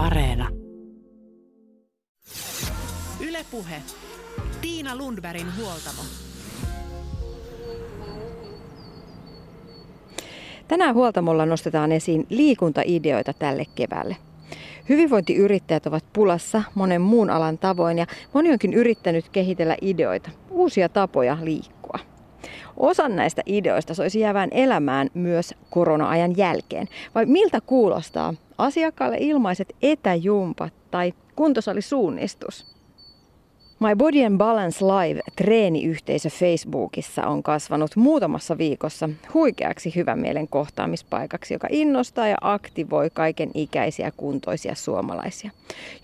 Areena. Ylepuhe. Tiina Lundbergin huoltamo. Tänään huoltamolla nostetaan esiin liikuntaideoita tälle keväälle. Hyvinvointiyrittäjät ovat pulassa monen muun alan tavoin ja moni onkin yrittänyt kehitellä ideoita, uusia tapoja liikkua. Osan näistä ideoista soisi jäävään elämään myös korona-ajan jälkeen. Vai miltä kuulostaa asiakkaalle ilmaiset etäjumpat tai kuntosalisuunnistus? My Body and Balance Live treeniyhteisö Facebookissa on kasvanut muutamassa viikossa huikeaksi hyvän mielen kohtaamispaikaksi, joka innostaa ja aktivoi kaiken ikäisiä kuntoisia suomalaisia.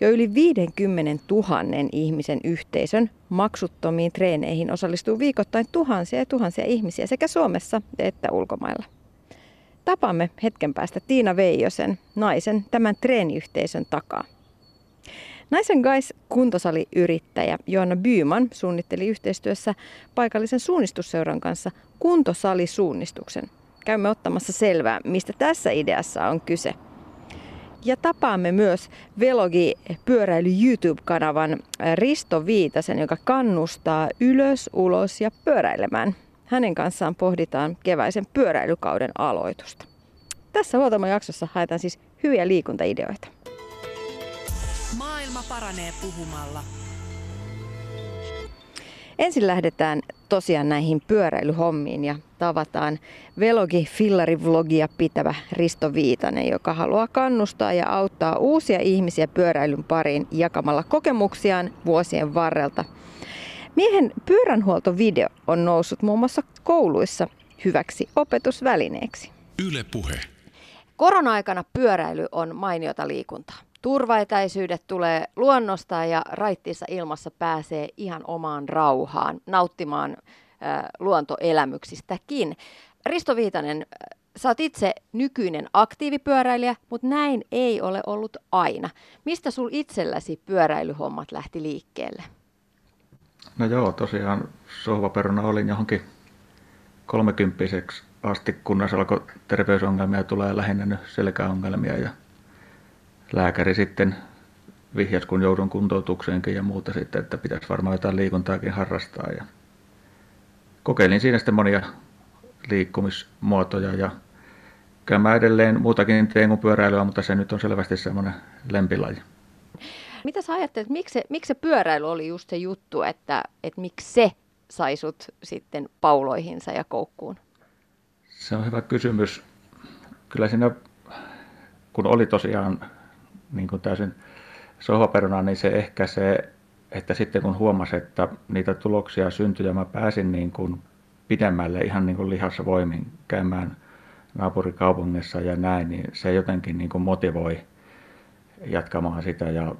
Jo yli 50 000 ihmisen yhteisön maksuttomiin treeneihin osallistuu viikoittain tuhansia ja tuhansia ihmisiä sekä Suomessa että ulkomailla. Tapamme hetken päästä Tiina Veijosen, naisen, tämän treeniyhteisön takaa. Naisen Gais kuntosaliyrittäjä Joanna Byman suunnitteli yhteistyössä paikallisen suunnistusseuran kanssa kuntosalisuunnistuksen. Käymme ottamassa selvää, mistä tässä ideassa on kyse. Ja tapaamme myös Velogi pyöräily YouTube-kanavan Risto Viitasen, joka kannustaa ylös, ulos ja pyöräilemään. Hänen kanssaan pohditaan keväisen pyöräilykauden aloitusta. Tässä jaksossa haetaan siis hyviä liikuntaideoita. Maailma paranee puhumalla. Ensin lähdetään tosiaan näihin pyöräilyhommiin ja tavataan Velogi Fillari-vlogia pitävä Risto Viitanen, joka haluaa kannustaa ja auttaa uusia ihmisiä pyöräilyn pariin jakamalla kokemuksiaan vuosien varrelta. Miehen pyöränhuoltovideo on noussut muun muassa kouluissa hyväksi opetusvälineeksi. Yle puhe. Korona-aikana pyöräily on mainiota liikuntaa. Turvaetäisyydet tulee luonnosta ja raittiissa ilmassa pääsee ihan omaan rauhaan, nauttimaan äh, luontoelämyksistäkin. Risto Viitanen, sä oot itse nykyinen aktiivipyöräilijä, mutta näin ei ole ollut aina. Mistä sul itselläsi pyöräilyhommat lähti liikkeelle? No joo, tosiaan sohvaperuna olin johonkin kolmekymppiseksi asti, kunnes alkoi terveysongelmia tulee lähinnä nyt selkäongelmia ja lääkäri sitten vihjas, kun joudun kuntoutukseenkin ja muuta sitten, että pitäisi varmaan jotain liikuntaakin harrastaa. Ja kokeilin siinä sitten monia liikkumismuotoja ja kyllä mä edelleen muutakin teen kuin pyöräilyä, mutta se nyt on selvästi semmoinen lempilaji. Mitä sä ajattelet, miksi se, miksi se pyöräily oli just se juttu, että, että miksi se sai sut sitten pauloihinsa ja koukkuun? Se on hyvä kysymys. Kyllä siinä, kun oli tosiaan niin kuin täysin sohvaperuna, niin se ehkä se, että sitten kun huomasi, että niitä tuloksia syntyi ja mä pääsin niin kuin pidemmälle ihan niin kuin lihassa voimin käymään naapurikaupungissa ja näin, niin se jotenkin niin kuin motivoi jatkamaan sitä. Ja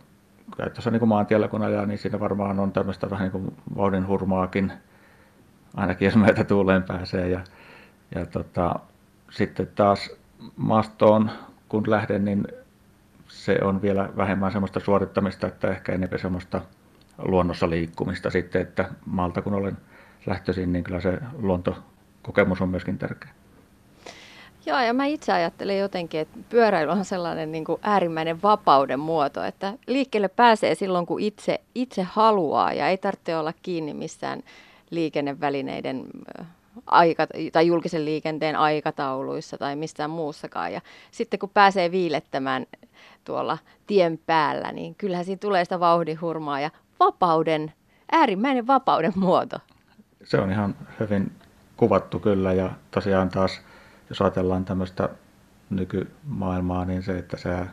tuossa niin maantiellä kun ajaa, niin siinä varmaan on tämmöistä vähän niin kuin vauhdin hurmaakin, ainakin jos meitä tuuleen pääsee. Ja, ja tota, sitten taas maastoon, kun lähden, niin se on vielä vähemmän semmoista suorittamista, että ehkä enemmän semmoista luonnossa liikkumista sitten, että malta kun olen lähtöisin, niin kyllä se luontokokemus on myöskin tärkeä. Joo, ja mä itse ajattelen jotenkin, että pyöräily on sellainen niin kuin äärimmäinen vapauden muoto, että liikkeelle pääsee silloin, kun itse, itse haluaa ja ei tarvitse olla kiinni missään liikennevälineiden aika, tai julkisen liikenteen aikatauluissa tai missään muussakaan. Ja sitten kun pääsee viilettämään tuolla tien päällä, niin kyllähän siinä tulee sitä vauhdihurmaa ja vapauden, äärimmäinen vapauden muoto. Se on ihan hyvin kuvattu kyllä ja tosiaan taas, jos ajatellaan tämmöistä nykymaailmaa, niin se, että sä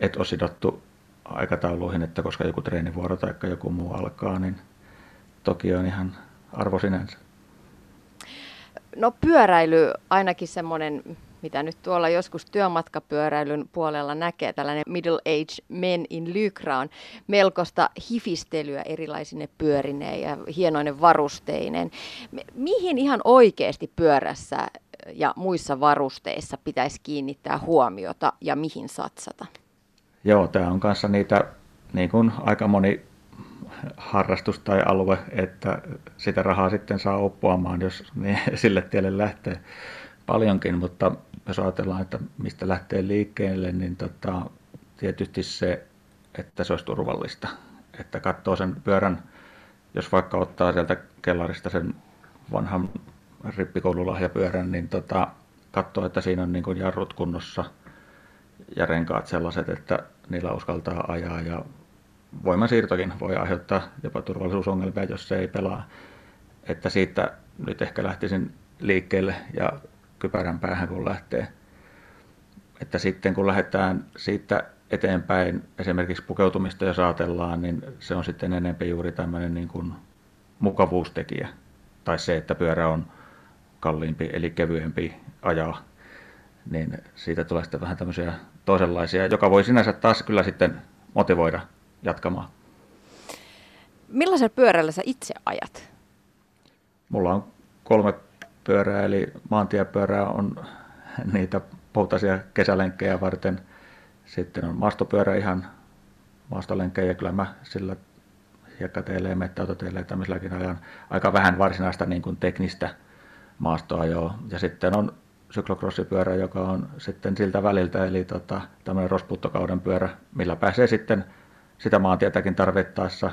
et ole sidottu aikatauluihin, että koska joku treenivuoro tai joku muu alkaa, niin toki on ihan arvo sinänsä. No pyöräily ainakin semmoinen mitä nyt tuolla joskus työmatkapyöräilyn puolella näkee, tällainen middle age men in lykra on melkoista hifistelyä erilaisine pyörineen ja hienoinen varusteinen. Mihin ihan oikeasti pyörässä ja muissa varusteissa pitäisi kiinnittää huomiota ja mihin satsata? Joo, tämä on kanssa niitä, niin kuin aika moni harrastus tai alue, että sitä rahaa sitten saa oppuamaan, jos niin sille tielle lähtee paljonkin, mutta jos ajatellaan, että mistä lähtee liikkeelle, niin tota, tietysti se, että se olisi turvallista. Että katsoo sen pyörän, jos vaikka ottaa sieltä kellarista sen vanhan rippikoululahjapyörän, niin tota, katsoo, että siinä on niin kuin jarrut kunnossa ja renkaat sellaiset, että niillä uskaltaa ajaa ja voimansiirtokin voi aiheuttaa jopa turvallisuusongelmia, jos se ei pelaa. Että siitä nyt ehkä lähtisin liikkeelle ja kypärän päähän kun lähtee. Että sitten kun lähdetään siitä eteenpäin, esimerkiksi pukeutumista ja saatellaan, niin se on sitten enemmän juuri tämmöinen niin kuin mukavuustekijä. Tai se, että pyörä on kalliimpi eli kevyempi ajaa, niin siitä tulee sitten vähän tämmöisiä toisenlaisia, joka voi sinänsä taas kyllä sitten motivoida jatkamaan. Millaisella pyörällä sä itse ajat? Mulla on kolme pyörää, eli maantiepyörää on niitä poutaisia kesälenkkejä varten. Sitten on maastopyörä ihan maastolenkkejä, ja kyllä mä sillä hiekkateille ja mettäautoteille ja tämmöisilläkin ajan aika vähän varsinaista niin kuin teknistä maastoajoa. Ja sitten on syklokrossipyörä, joka on sitten siltä väliltä, eli tota, tämmöinen rosputtokauden pyörä, millä pääsee sitten sitä maantietäkin tarvittaessa,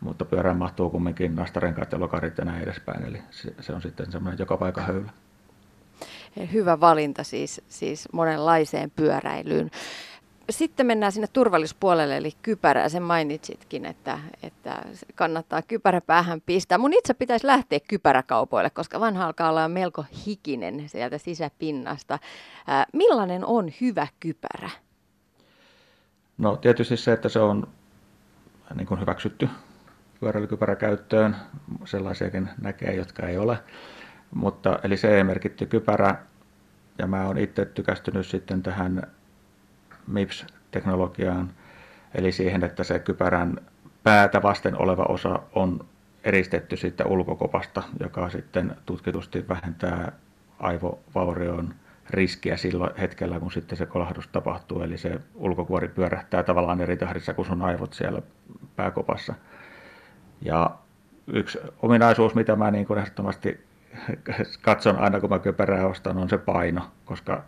mutta pyörään mahtuu kumminkin nastarenkaat ja lokarit ja näin edespäin, eli se, se on sitten semmoinen joka paikka höylä. Hyvä valinta siis, siis monenlaiseen pyöräilyyn. Sitten mennään sinne turvallisuuspuolelle, eli kypärää. Sen mainitsitkin, että, että kannattaa kypärä päähän pistää. Mun itse pitäisi lähteä kypäräkaupoille, koska vanha alkaa olla melko hikinen sieltä sisäpinnasta. Ää, millainen on hyvä kypärä? No tietysti se, että se on niin kuin hyväksytty pyöräilykypärä käyttöön. Sellaisiakin näkee, jotka ei ole. Mutta eli CE-merkitty kypärä, ja mä oon itse tykästynyt sitten tähän MIPS-teknologiaan, eli siihen, että se kypärän päätä vasten oleva osa on eristetty siitä ulkokopasta, joka sitten tutkitusti vähentää aivovaurioon riskiä silloin hetkellä, kun sitten se kolahdus tapahtuu. Eli se ulkokuori pyörähtää tavallaan eri tahdissa kuin sun aivot siellä pääkopassa. Ja yksi ominaisuus, mitä mä niin kuin ehdottomasti katson aina, kun mä kypärää ostan, on se paino, koska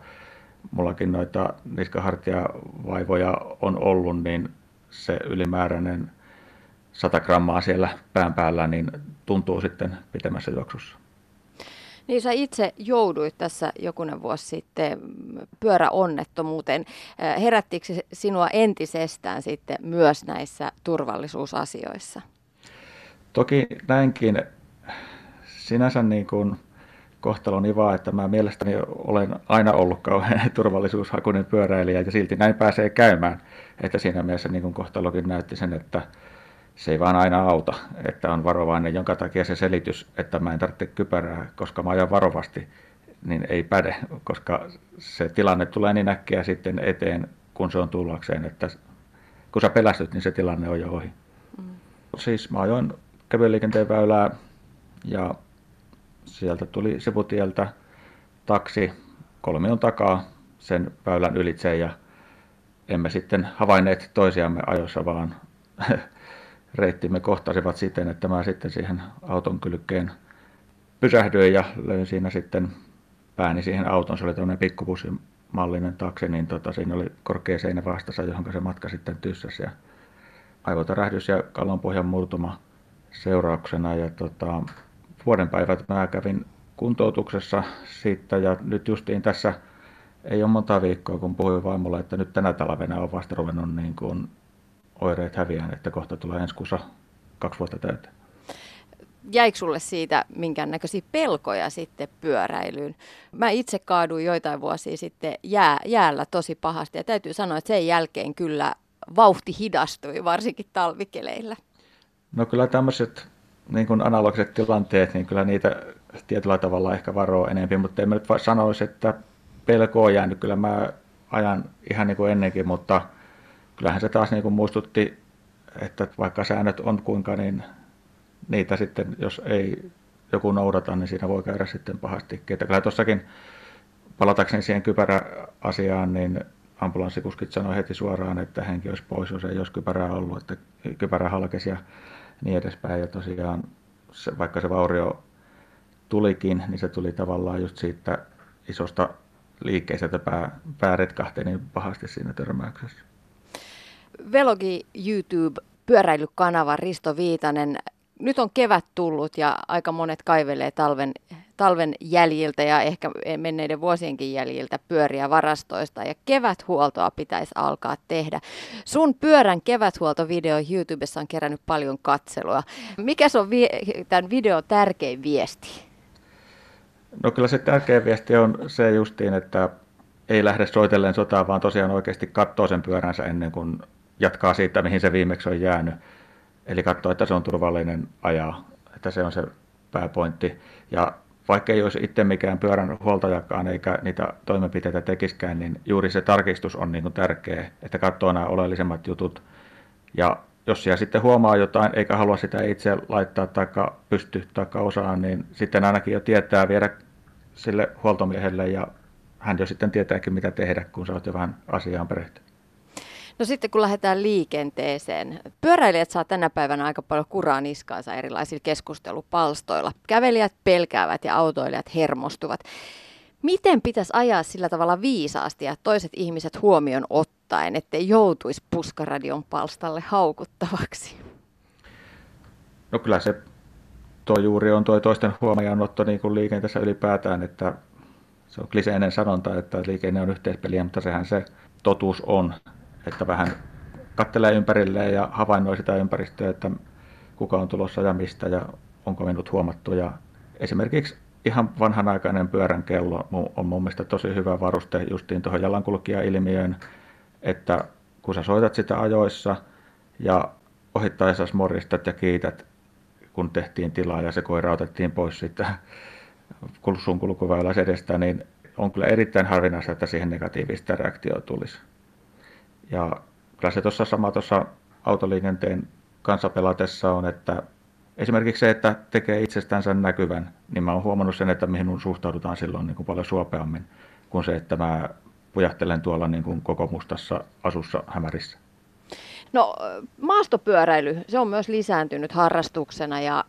mullakin noita niskahartiavaivoja on ollut, niin se ylimääräinen 100 grammaa siellä pään päällä niin tuntuu sitten pitemmässä juoksussa. Niin sä itse jouduit tässä jokunen vuosi sitten pyöräonnettomuuteen. Äh, herättikö se sinua entisestään sitten myös näissä turvallisuusasioissa? Toki näinkin sinänsä niin kuin kohtalon ivaa, että mä mielestäni olen aina ollut kauhean turvallisuushakuinen pyöräilijä ja silti näin pääsee käymään. Että siinä mielessä niin kuin kohtalokin näytti sen, että se ei vaan aina auta, että on varovainen, jonka takia se selitys, että mä en tarvitse kypärää, koska mä ajan varovasti, niin ei päde, koska se tilanne tulee niin äkkiä sitten eteen, kun se on tullakseen, että kun sä pelästyt, niin se tilanne on jo ohi. Mm. Siis mä ajoin kävelyliikenteen väylää ja sieltä tuli sivutieltä taksi kolmion takaa sen väylän ylitse ja emme sitten havainneet toisiamme ajossa, vaan reittimme kohtasivat siten, että mä sitten siihen auton kylkeen pysähdyin ja löin siinä sitten pääni siihen auton. Se oli tämmöinen pikkubussimallinen taksi, niin tota, siinä oli korkea seinä vastassa, johon se matka sitten tyssäsi. Ja aivotärähdys ja kallonpohjan murtuma seurauksena. Ja tota, vuoden päivät mä kävin kuntoutuksessa siitä ja nyt justiin tässä ei ole monta viikkoa, kun puhuin vaimolle, että nyt tänä talvena on vasta ruvennut niin kuin oireet häviään, että kohta tulee ensi kuussa kaksi vuotta täyteen. Jäikö sulle siitä minkäännäköisiä pelkoja sitten pyöräilyyn? Mä itse kaaduin joitain vuosia sitten jää, jäällä tosi pahasti ja täytyy sanoa, että sen jälkeen kyllä vauhti hidastui, varsinkin talvikeleillä. No kyllä tämmöiset niin kuin analogiset tilanteet, niin kyllä niitä tietyllä tavalla ehkä varoo enemmän, mutta en mä nyt sanoisi, että pelko on jäänyt. Kyllä mä ajan ihan niin kuin ennenkin, mutta kyllähän se taas niin kuin muistutti, että vaikka säännöt on kuinka, niin niitä sitten, jos ei joku noudata, niin siinä voi käydä sitten pahasti. Että kyllä tuossakin, palatakseni siihen kypäräasiaan, niin ambulanssikuskit sanoi heti suoraan, että henki olisi pois, jos ei olisi kypärää ollut, että kypärä halkesi ja niin edespäin. Ja tosiaan, se, vaikka se vaurio tulikin, niin se tuli tavallaan just siitä isosta liikkeestä, että pää, pää retkahti niin pahasti siinä törmäyksessä. Velogi YouTube pyöräilykanava Risto Viitanen. Nyt on kevät tullut ja aika monet kaivelee talven, talven jäljiltä ja ehkä menneiden vuosienkin jäljiltä pyöriä varastoista ja keväthuoltoa pitäisi alkaa tehdä. Sun pyörän keväthuoltovideo YouTubessa on kerännyt paljon katselua. Mikä on vie- tämän videon tärkein viesti? No kyllä se tärkein viesti on se justiin, että ei lähde soitellen sotaan, vaan tosiaan oikeasti katsoo sen pyöränsä ennen kuin jatkaa siitä, mihin se viimeksi on jäänyt. Eli katsoo, että se on turvallinen ajaa, että se on se pääpointti. Ja vaikka ei olisi itse mikään pyörän huoltajakaan eikä niitä toimenpiteitä tekiskään, niin juuri se tarkistus on niin kuin tärkeä, että katsoo nämä oleellisemmat jutut. Ja jos siellä sitten huomaa jotain eikä halua sitä itse laittaa tai pysty tai osaa, niin sitten ainakin jo tietää viedä sille huoltomiehelle ja hän jo sitten tietääkin mitä tehdä, kun sä oot jo vähän asiaan perehtynyt. No sitten kun lähdetään liikenteeseen. Pyöräilijät saa tänä päivänä aika paljon kuraa niskaansa erilaisilla keskustelupalstoilla. Kävelijät pelkäävät ja autoilijat hermostuvat. Miten pitäisi ajaa sillä tavalla viisaasti ja toiset ihmiset huomioon ottaen, ettei joutuisi puskaradion palstalle haukuttavaksi? No kyllä se tuo juuri on tuo toisten huomioonotto niin kuin liikenteessä ylipäätään, että se on kliseinen sanonta, että liikenne on yhteispeliä, mutta sehän se totuus on, että vähän kattelee ympärilleen ja havainnoi sitä ympäristöä, että kuka on tulossa ja mistä ja onko minut huomattu. Ja esimerkiksi ihan vanhanaikainen pyörän kello on mun mielestä tosi hyvä varuste justiin tuohon jalankulkija-ilmiöön, että kun sä soitat sitä ajoissa ja ohittaessa moristat ja kiität, kun tehtiin tilaa ja se koira otettiin pois siitä sun kulkuväylä edestä, niin on kyllä erittäin harvinaista, että siihen negatiivista reaktioa tulisi. Ja kyllä se tuossa sama tuossa autoliikenteen kanssa pelatessa on, että esimerkiksi se, että tekee itsestänsä näkyvän, niin mä oon huomannut sen, että mihin suhtaudutaan silloin niin kuin paljon suopeammin kuin se, että mä pujahtelen tuolla niin kuin koko mustassa asussa hämärissä. No maastopyöräily, se on myös lisääntynyt harrastuksena ja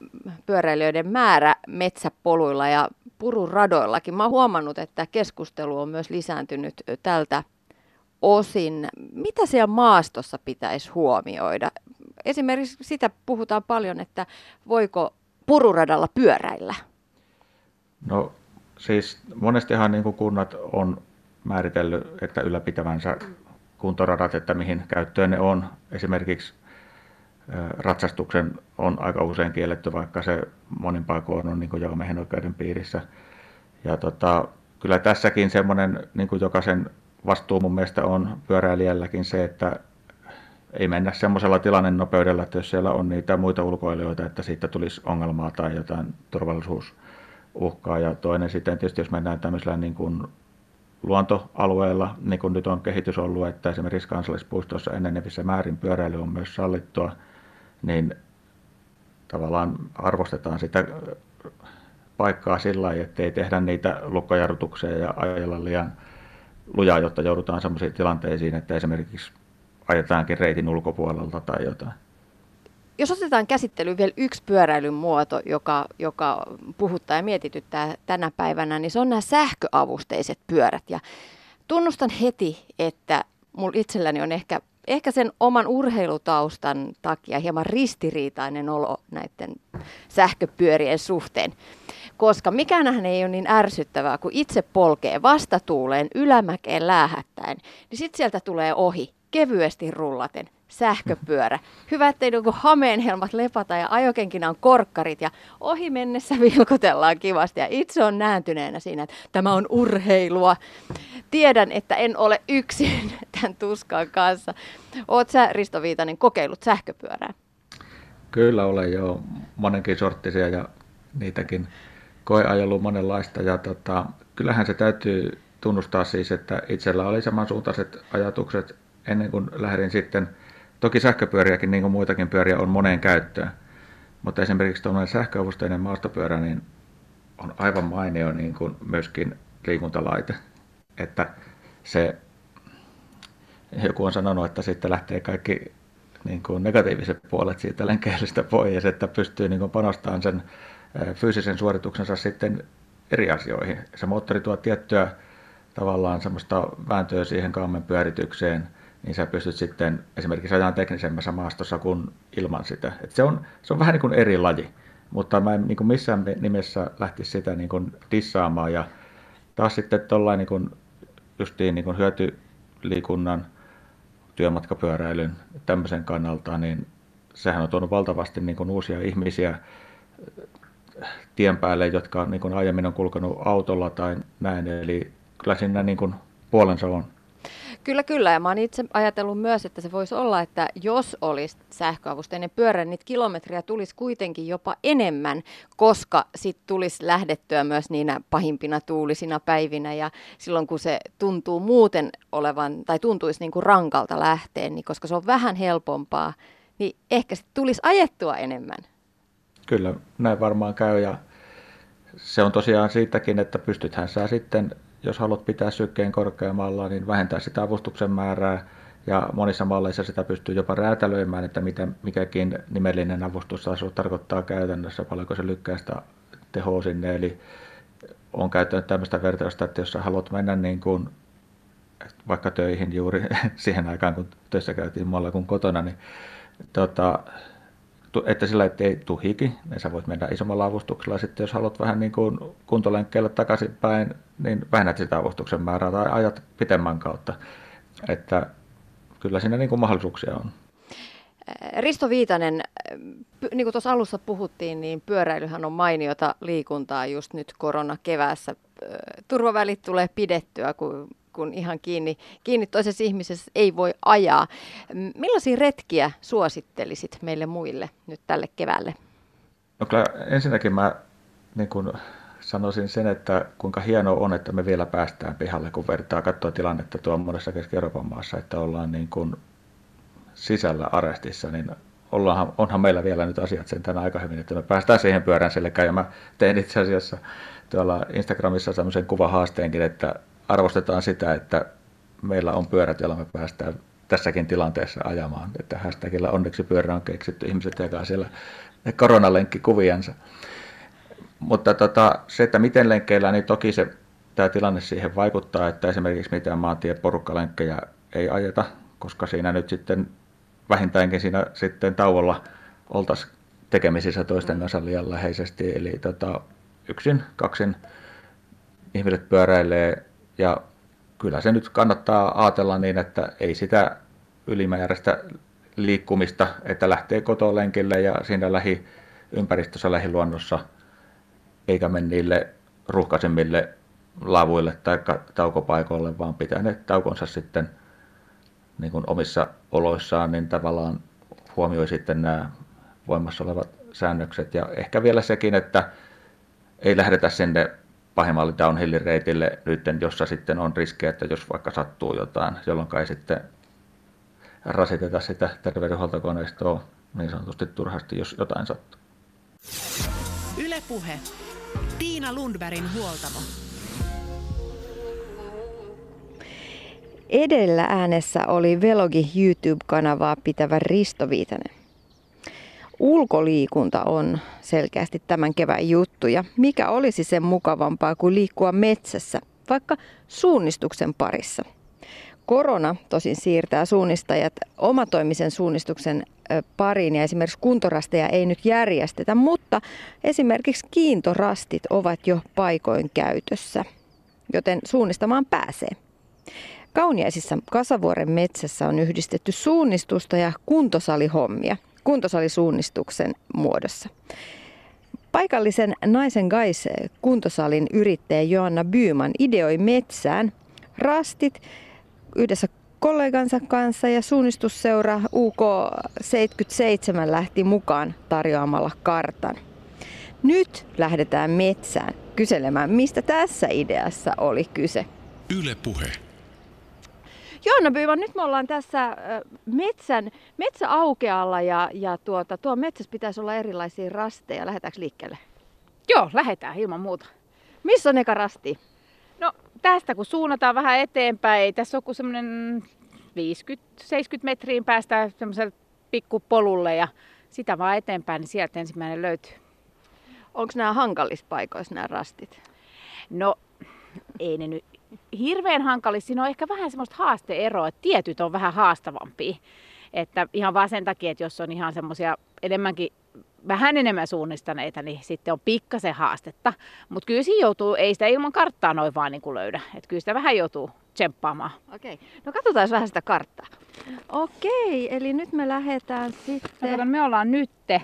pyöräilijöiden määrä metsäpoluilla ja pururadoillakin. Mä oon huomannut, että keskustelu on myös lisääntynyt tältä osin. Mitä siellä maastossa pitäisi huomioida? Esimerkiksi sitä puhutaan paljon, että voiko pururadalla pyöräillä? No siis monestihan niin kuin kunnat on määritellyt, että ylläpitävänsä kuntoradat, että mihin käyttöön ne on. Esimerkiksi ratsastuksen on aika usein kielletty, vaikka se monin paikoin on niin jokamiehen oikeuden piirissä. Ja tota, kyllä tässäkin semmoinen niin jokaisen vastuu mun mielestä on pyöräilijälläkin se, että ei mennä semmoisella tilannenopeudella, että jos siellä on niitä muita ulkoilijoita, että siitä tulisi ongelmaa tai jotain turvallisuusuhkaa. Ja toinen sitten tietysti, jos mennään tämmöisellä niin kuin luontoalueella, niin kuin nyt on kehitys ollut, että esimerkiksi kansallispuistossa enenevissä määrin pyöräily on myös sallittua, niin tavallaan arvostetaan sitä paikkaa sillä lailla, että ei tehdä niitä lukkojarrutuksia ja ajella liian lujaa, jotta joudutaan sellaisiin tilanteisiin, että esimerkiksi ajetaankin reitin ulkopuolelta tai jotain. Jos otetaan käsittelyyn vielä yksi pyöräilyn muoto, joka, joka puhuttaa ja mietityttää tänä päivänä, niin se on nämä sähköavusteiset pyörät. Ja tunnustan heti, että mulla itselläni on ehkä, ehkä sen oman urheilutaustan takia hieman ristiriitainen olo näiden sähköpyörien suhteen. Koska mikään ei ole niin ärsyttävää, kun itse polkee vastatuuleen ylämäkeen läähättäen, niin sitten sieltä tulee ohi kevyesti rullaten sähköpyörä. Hyvä, ettei niin hameenhelmat lepata ja ajokenkinä on korkkarit ja ohi mennessä vilkutellaan kivasti. Ja itse on nääntyneenä siinä, että tämä on urheilua. Tiedän, että en ole yksin tämän tuskan kanssa. Oot sä, Risto Viitanen, kokeillut sähköpyörää? Kyllä olen jo monenkin sorttisia ja niitäkin koeajellut monenlaista. Ja tota, kyllähän se täytyy tunnustaa siis, että itsellä oli samansuuntaiset ajatukset ennen kuin lähdin sitten – Toki sähköpyöriäkin, niin kuin muitakin pyöriä, on moneen käyttöön. Mutta esimerkiksi tuollainen sähköavusteinen maastopyörä niin on aivan mainio niin kuin myöskin liikuntalaite. Että se, joku on sanonut, että sitten lähtee kaikki niin kuin negatiiviset puolet siitä lenkeilistä pois, että pystyy niin kuin panostamaan sen fyysisen suorituksensa sitten eri asioihin. Se moottori tuo tiettyä tavallaan semmoista vääntöä siihen kaamen pyöritykseen – niin sä pystyt sitten esimerkiksi ajan teknisemmässä maastossa kuin ilman sitä. Et se, on, se on vähän niin kuin eri laji, mutta mä en niin kuin missään nimessä lähtisi sitä niin kuin dissaamaan. Ja taas sitten tuollain niin kuin justiin niin kuin hyötyliikunnan, työmatkapyöräilyn tämmöisen kannalta, niin sehän on tuonut valtavasti niin kuin uusia ihmisiä tien päälle, jotka niin kuin aiemmin on kulkenut autolla tai näin. Eli kyllä siinä niin kuin puolensa on. Kyllä, kyllä. Ja mä oon itse ajatellut myös, että se voisi olla, että jos olisi sähköavusteinen pyörä, niin kilometriä tulisi kuitenkin jopa enemmän, koska sitten tulisi lähdettyä myös niinä pahimpina tuulisina päivinä. Ja silloin kun se tuntuu muuten olevan, tai tuntuisi niin kuin rankalta lähteen, niin koska se on vähän helpompaa, niin ehkä sitten tulisi ajettua enemmän. Kyllä, näin varmaan käy. Ja se on tosiaan siitäkin, että pystythän sä sitten jos haluat pitää sykkeen korkeammalla, niin vähentää sitä avustuksen määrää. Ja monissa malleissa sitä pystyy jopa räätälöimään, että mitä mikäkin nimellinen avustustaso tarkoittaa käytännössä, paljonko se lykkää sitä tehoa sinne. Eli on käyttänyt tämmöistä vertausta, että jos sä haluat mennä niin kuin vaikka töihin juuri siihen aikaan, kun töissä käytiin muualla kuin kotona, niin tota, että sillä ei tule hiki, niin sä voit mennä isommalla avustuksella. Sitten jos haluat vähän niin kuin kuntolenkkeellä takaisinpäin, niin vähennät sitä avustuksen määrää tai ajat pitemmän kautta. Että kyllä siinä niin kuin mahdollisuuksia on. Risto Viitanen, niin kuin tuossa alussa puhuttiin, niin pyöräilyhän on mainiota liikuntaa just nyt korona keväässä. Turvavälit tulee pidettyä, kun kun ihan kiinni, kiinni toisessa ihmisessä ei voi ajaa. Millaisia retkiä suosittelisit meille muille nyt tälle keväälle? No kyllä ensinnäkin mä niin kun sanoisin sen, että kuinka hienoa on, että me vielä päästään pihalle, kun vertaa katsoa tilannetta tuon monessa Keski-Euroopan maassa, että ollaan niin kuin sisällä arestissa, niin ollaanhan, onhan meillä vielä nyt asiat sen tänä aika hyvin, että me päästään siihen pyörän selkään. Ja mä tein itse asiassa tuolla Instagramissa sellaisen kuvahaasteenkin, että arvostetaan sitä, että meillä on pyörät, joilla me päästään tässäkin tilanteessa ajamaan. Että hashtagillä onneksi pyörä on keksitty, ihmiset jakaa siellä koronalenkki-kuviansa. Mutta tota, se, että miten lenkkeillä, niin toki se, tämä tilanne siihen vaikuttaa, että esimerkiksi mitään maantieporukkalenkkejä ei ajeta, koska siinä nyt sitten vähintäänkin siinä sitten tauolla oltaisiin tekemisissä toisten kanssa liian läheisesti. Eli tota, yksin, kaksin ihmiset pyöräilee ja kyllä se nyt kannattaa ajatella niin, että ei sitä ylimääräistä liikkumista, että lähtee kotolenkille ja siinä lähiympäristössä, lähiluonnossa, eikä mene niille ruuhkaisemmille lavuille tai taukopaikoille, vaan pitää ne taukonsa sitten niin kuin omissa oloissaan, niin tavallaan huomioi sitten nämä voimassa olevat säännökset. Ja ehkä vielä sekin, että ei lähdetä sinne pahimmalle downhillin reitille nyt, jossa sitten on riskejä, että jos vaikka sattuu jotain, jolloin ei sitten rasiteta sitä terveydenhuoltokoneistoa niin sanotusti turhasti, jos jotain sattuu. Ylepuhe. Tiina Lundbergin huoltamo. Edellä äänessä oli Velogi YouTube-kanavaa pitävä Risto Viitanen. Ulkoliikunta on selkeästi tämän kevään juttu ja mikä olisi sen mukavampaa kuin liikkua metsässä, vaikka suunnistuksen parissa. Korona tosin siirtää suunnistajat omatoimisen suunnistuksen pariin ja esimerkiksi kuntorasteja ei nyt järjestetä, mutta esimerkiksi kiintorastit ovat jo paikoin käytössä, joten suunnistamaan pääsee. Kauniaisissa Kasavuoren metsässä on yhdistetty suunnistusta ja kuntosalihommia – kuntosalisuunnistuksen muodossa. Paikallisen Naisen Gais kuntosalin yrittäjä Joanna Byyman ideoi metsään rastit yhdessä kollegansa kanssa ja suunnistusseura UK77 lähti mukaan tarjoamalla kartan. Nyt lähdetään metsään kyselemään, mistä tässä ideassa oli kyse. Yle puhe. Joonna Byyman, nyt me ollaan tässä metsän, metsäaukealla ja, ja tuota, tuo metsässä pitäisi olla erilaisia rasteja. Lähdetäänkö liikkeelle? Joo, lähdetään ilman muuta. Missä on eka rasti? No tästä kun suunnataan vähän eteenpäin, ei tässä on kuin semmoinen 50-70 metriin päästään semmoiselle pikkupolulle ja sitä vaan eteenpäin, niin sieltä ensimmäinen löytyy. Onko nämä hankalissa paikoissa nämä rastit? No ei ne nyt hirveän hankalissa. Siinä on ehkä vähän semmoista haasteeroa, että tietyt on vähän haastavampia. Että ihan vaan sen takia, että jos on ihan semmoisia enemmänkin vähän enemmän suunnistaneita, niin sitten on pikkasen haastetta. Mutta kyllä siinä joutuu, ei sitä ilman karttaa noin vaan niin kuin löydä. Että kyllä sitä vähän joutuu tsemppaamaan. Okei, no katsotaan vähän sitä karttaa. Okei, eli nyt me lähdetään sitten... No, kato, me ollaan nytte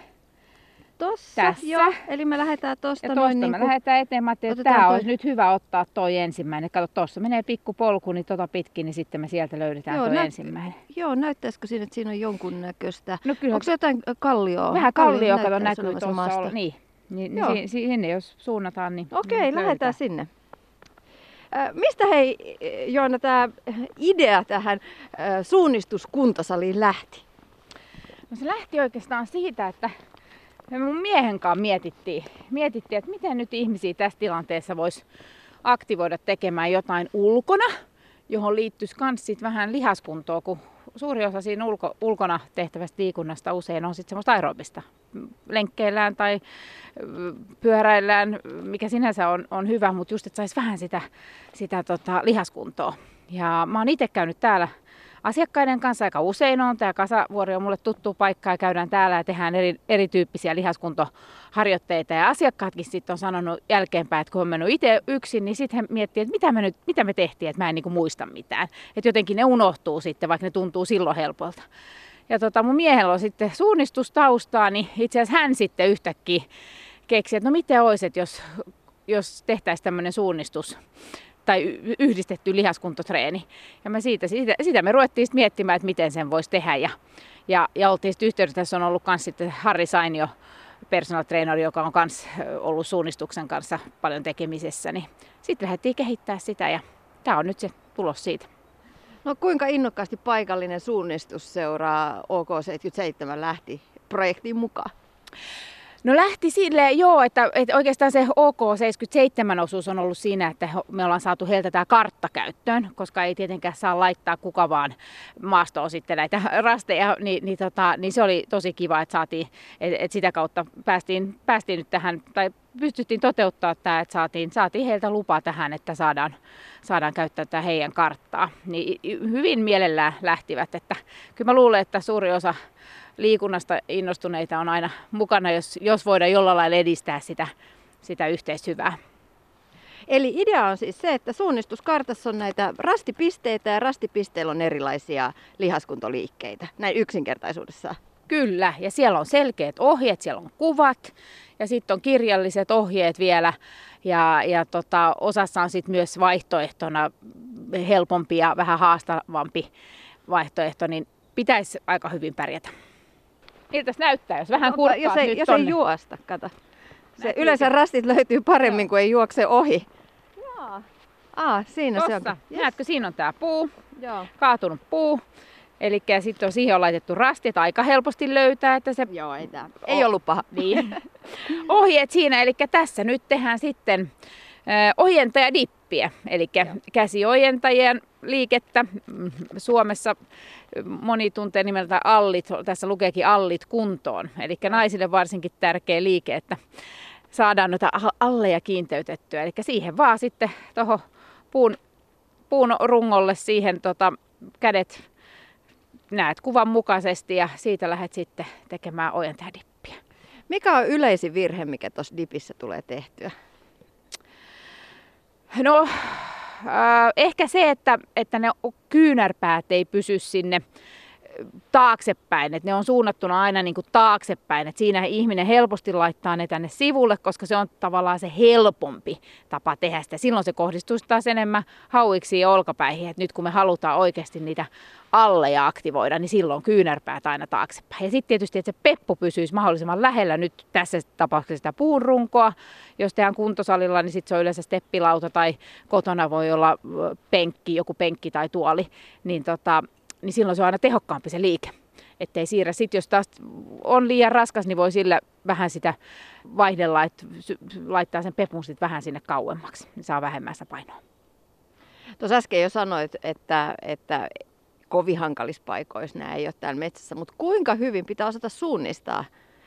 Tossa, Tässä. joo. Eli me lähdetään tosta ja noin tuosta niin me kuin... lähdetään eteenpäin. Mä ajattelin, että tämä toi- olisi nyt hyvä ottaa toi ensimmäinen. Kato, tuossa menee pikku polku, niin tota pitkin, niin sitten me sieltä löydetään Joo, toi näyt- ensimmäinen. Joo, näyttäisikö siinä, että siinä on jonkun näköistä? No kyllä, Onko se jotain kallioa? vähän kallio, kato näkyy tuossa. Olla. Niin, niin, niin si- sinne jos suunnataan, niin Okei, niin lähdetään sinne. Mistä hei Joona tämä idea tähän ö, suunnistuskuntosaliin lähti? No se lähti oikeastaan siitä, että me mun miehen kanssa mietittiin, mietittiin, että miten nyt ihmisiä tässä tilanteessa voisi aktivoida tekemään jotain ulkona, johon liittyisi myös sit vähän lihaskuntoa, kun suuri osa siinä ulko, ulkona tehtävästä liikunnasta usein on sitten semmoista aerobista. Lenkkeillään tai pyöräillään, mikä sinänsä on, on hyvä, mutta just, että saisi vähän sitä, sitä tota, lihaskuntoa. Ja mä oon itse käynyt täällä asiakkaiden kanssa aika usein on. Tämä kasavuori on mulle tuttu paikka ja käydään täällä ja tehdään eri, erityyppisiä lihaskuntoharjoitteita. Ja asiakkaatkin sitten on sanonut jälkeenpäin, että kun on mennyt itse yksin, niin sitten he miettii, että mitä me, nyt, mitä me tehtiin, että mä en niinku muista mitään. Että jotenkin ne unohtuu sitten, vaikka ne tuntuu silloin helpolta. Ja tota, mun miehellä on sitten suunnistustaustaa, niin itse asiassa hän sitten yhtäkkiä keksi, että no miten olisi, että jos, jos tehtäisiin tämmöinen suunnistus tai yhdistetty lihaskuntotreeni. Ja me siitä, siitä, sitä me ruvettiin sitten miettimään, että miten sen voisi tehdä. Ja, ja, ja oltiin sitten yhteydessä, tässä on ollut myös sitten Harri Sainio, personal trainer, joka on myös ollut suunnistuksen kanssa paljon tekemisessä. Niin sitten lähdettiin kehittää sitä ja tämä on nyt se tulos siitä. No kuinka innokkaasti paikallinen suunnistusseura OK77 lähti projektiin mukaan? No lähti silleen, joo, että, että oikeastaan se OK77-osuus on ollut siinä, että me ollaan saatu heiltä tämä kartta käyttöön, koska ei tietenkään saa laittaa kuka vaan maastoon sitten näitä rasteja, niin, niin, tota, niin se oli tosi kiva, että saatiin, että, että sitä kautta päästiin, päästiin nyt tähän, tai pystyttiin toteuttaa tämä, että saatiin, saatiin heiltä lupa tähän, että saadaan, saadaan käyttää tätä heidän karttaa. Niin hyvin mielellään lähtivät, että kyllä mä luulen, että suuri osa liikunnasta innostuneita on aina mukana, jos, jos voidaan jollain lailla edistää sitä, sitä yhteishyvää. Eli idea on siis se, että suunnistuskartassa on näitä rastipisteitä ja rastipisteillä on erilaisia lihaskuntoliikkeitä, näin yksinkertaisuudessaan. Kyllä, ja siellä on selkeät ohjeet, siellä on kuvat ja sitten on kirjalliset ohjeet vielä. Ja, ja tota, osassa on sitten myös vaihtoehtona helpompi ja vähän haastavampi vaihtoehto, niin pitäisi aika hyvin pärjätä. Miltä se näyttää, jos vähän Ota, kurkkaat jos ei, nyt jos tonne? ei juosta, kato. Se, yleensä rastit löytyy paremmin, Joo. kuin ei juokse ohi. Joo. Aa, siinä se Tossa, on. näetkö, siinä on tämä puu, Joo. kaatunut puu. Eli sitten on siihen on laitettu rasti, että aika helposti löytää, että se Joo, ei, tää. ei ollut paha. Niin. Ohjeet siinä, eli tässä nyt tehdään sitten ö, ojentajadippiä, eli käsiojentajien liikettä. Suomessa moni tuntee nimeltä allit, tässä lukeekin allit kuntoon, eli naisille varsinkin tärkeä liike, että saadaan noita alleja kiinteytettyä. Eli siihen vaan sitten tuohon puun, puun rungolle siihen tota, kädet näet kuvan mukaisesti ja siitä lähdet sitten tekemään ojentajadippiä. Mikä on yleisin virhe, mikä tuossa dipissä tulee tehtyä? No, ehkä se, että, että ne kyynärpäät ei pysy sinne äh, taaksepäin, että ne on suunnattuna aina niin kuin taaksepäin, että siinä ihminen helposti laittaa ne tänne sivulle, koska se on tavallaan se helpompi tapa tehdä sitä. Silloin se kohdistuisi taas enemmän hauiksi ja olkapäihin, että nyt kun me halutaan oikeasti niitä alleja aktivoida, niin silloin kyynärpäät aina taaksepäin. Ja sitten tietysti, että se peppu pysyisi mahdollisimman lähellä nyt tässä tapauksessa sitä puunrunkoa. Jos tehdään kuntosalilla, niin sitten se on yleensä steppilauta tai kotona voi olla penkki, joku penkki tai tuoli, niin, tota, niin silloin se on aina tehokkaampi se liike. Ettei siirrä. Sitten jos taas on liian raskas, niin voi sillä vähän sitä vaihdella, että laittaa sen pepun sitten vähän sinne kauemmaksi, niin saa vähemmän sitä painoa. Tuossa äsken jo sanoit, että, että kovin hankalissa paikoissa nämä ei ole täällä metsässä, mutta kuinka hyvin pitää osata suunnistaa,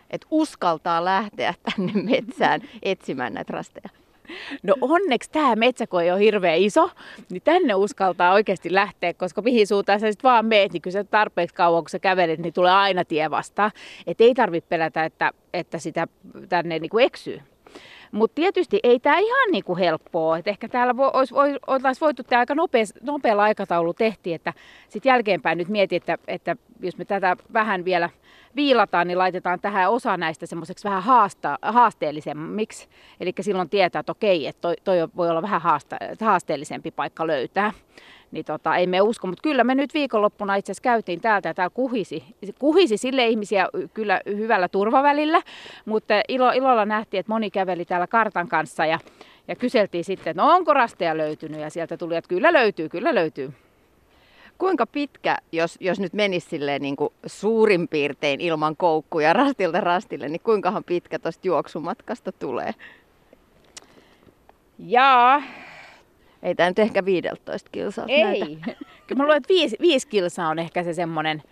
että uskaltaa lähteä tänne metsään etsimään näitä rasteja? No onneksi tämä metsäkoe on hirveän iso, niin tänne uskaltaa oikeasti lähteä, koska mihin suuntaan sä sitten vaan meet, niin kyllä tarpeeksi kauan kun sä kävelet, niin tulee aina tie vastaan. Että ei tarvitse pelätä, että, että sitä tänne niin kuin eksyy. Mutta tietysti ei tämä ihan niinku helppoa. Et ehkä täällä vo, olisi, olisi voitu tämä aika nopea, nopealla aikataulu tehtiin, että sitten jälkeenpäin nyt mietin, että, että jos me tätä vähän vielä viilataan, niin laitetaan tähän osa näistä semmoiseksi vähän haasta, haasteellisemmiksi. Eli silloin tietää, että okei, että toi, toi voi olla vähän haasta, haasteellisempi paikka löytää niin tota, ei me usko, mutta kyllä me nyt viikonloppuna itse asiassa käytiin täältä ja täällä kuhisi, kuhisi sille ihmisiä kyllä hyvällä turvavälillä, mutta ilo, ilolla nähtiin, että moni käveli täällä kartan kanssa ja, ja kyseltiin sitten, että no onko rasteja löytynyt ja sieltä tuli, että kyllä löytyy, kyllä löytyy. Kuinka pitkä, jos, jos nyt menisi silleen niin kuin suurin piirtein ilman koukkuja rastilta rastille, niin kuinkahan pitkä tuosta juoksumatkasta tulee? Jaa, ei tämä nyt ehkä 15 kilsaa Ei. näytä. Kyllä mä luulen, että viisi, viisi kilsaa on ehkä se semmoinen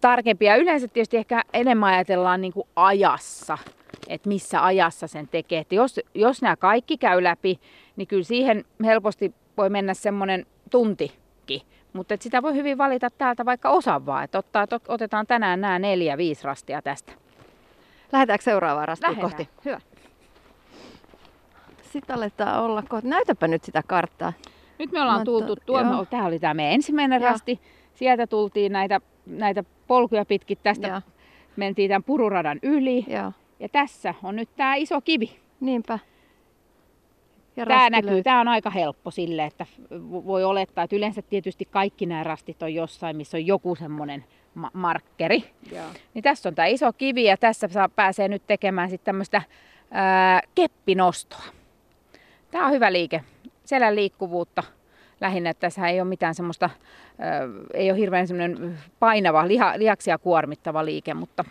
tarkempi. Ja yleensä tietysti ehkä enemmän ajatellaan niin kuin ajassa, että missä ajassa sen tekee. Että jos, jos nämä kaikki käy läpi, niin kyllä siihen helposti voi mennä semmoinen tuntikin. Mutta sitä voi hyvin valita täältä vaikka osan vaan. Että ottaa, otetaan tänään nämä neljä, viisi rastia tästä. Lähdetäänkö seuraavaan rastiin kohti? Hyvä. Sitten aletaan olla kohta. Näytäpä nyt sitä karttaa. Nyt me ollaan tultu tuonne, joo. tämä oli tämä meidän ensimmäinen Joo. rasti. Sieltä tultiin näitä, näitä polkuja pitkin, tästä Joo. mentiin tämän pururadan yli. Joo, Ja tässä on nyt tämä iso kivi. niinpä. Ja Tämä näkyy, löytyy. tämä on aika helppo sille, että vo- voi olettaa, että yleensä tietysti kaikki nämä rastit on jossain, missä on joku semmoinen ma- markkeri. Joo. Niin tässä on tämä iso kivi ja tässä saa, pääsee nyt tekemään sitten tämmöistä ää, keppinostoa. Tämä on hyvä liike. Selän liikkuvuutta lähinnä, että tässä ei ole mitään semmoista, ei ole hirveän semmoinen painava, liha, lihaksia kuormittava liike, mutta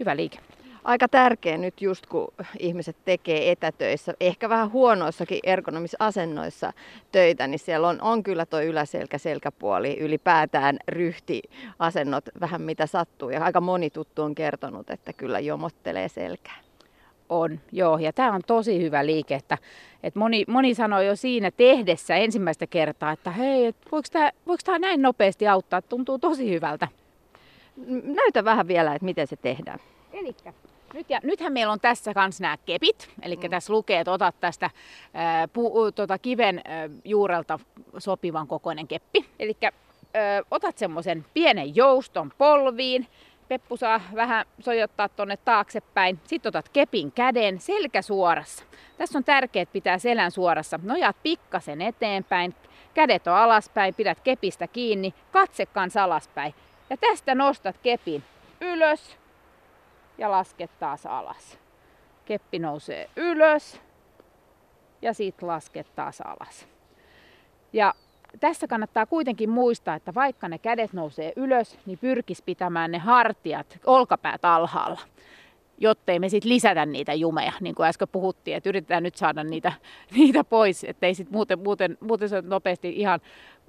hyvä liike. Aika tärkeä nyt just kun ihmiset tekee etätöissä, ehkä vähän huonoissakin ergonomisasennoissa töitä, niin siellä on, on kyllä tuo yläselkä, selkäpuoli, ylipäätään ryhtiasennot, vähän mitä sattuu. Ja aika moni tuttu on kertonut, että kyllä jomottelee selkää. On, joo. Ja tämä on tosi hyvä liike, että, että moni, moni sanoi jo siinä tehdessä ensimmäistä kertaa, että hei, et voiko tämä voiko tää näin nopeasti auttaa, tuntuu tosi hyvältä. Näytä vähän vielä, että miten se tehdään. Elikkä, nyt ja, nythän meillä on tässä kans nämä kepit, eli mm. tässä lukee, että otat tästä ää, pu, tota, kiven ää, juurelta sopivan kokoinen keppi. Eli otat semmoisen pienen jouston polviin, Peppu saa vähän sojottaa tonne taaksepäin. Sitten otat kepin käden selkä suorassa. Tässä on tärkeää pitää selän suorassa. Nojaat pikkasen eteenpäin, kädet on alaspäin, pidät kepistä kiinni, katse kanssa alaspäin. Ja tästä nostat kepin ylös ja lasket taas alas. Keppi nousee ylös ja sitten lasket taas alas. Ja tässä kannattaa kuitenkin muistaa, että vaikka ne kädet nousee ylös, niin pyrkis pitämään ne hartiat, olkapäät alhaalla, jottei me sitten lisätä niitä jumeja, niin kuin äsken puhuttiin, että yritetään nyt saada niitä, niitä pois, ettei sitten muuten, muuten, muuten se nopeasti ihan,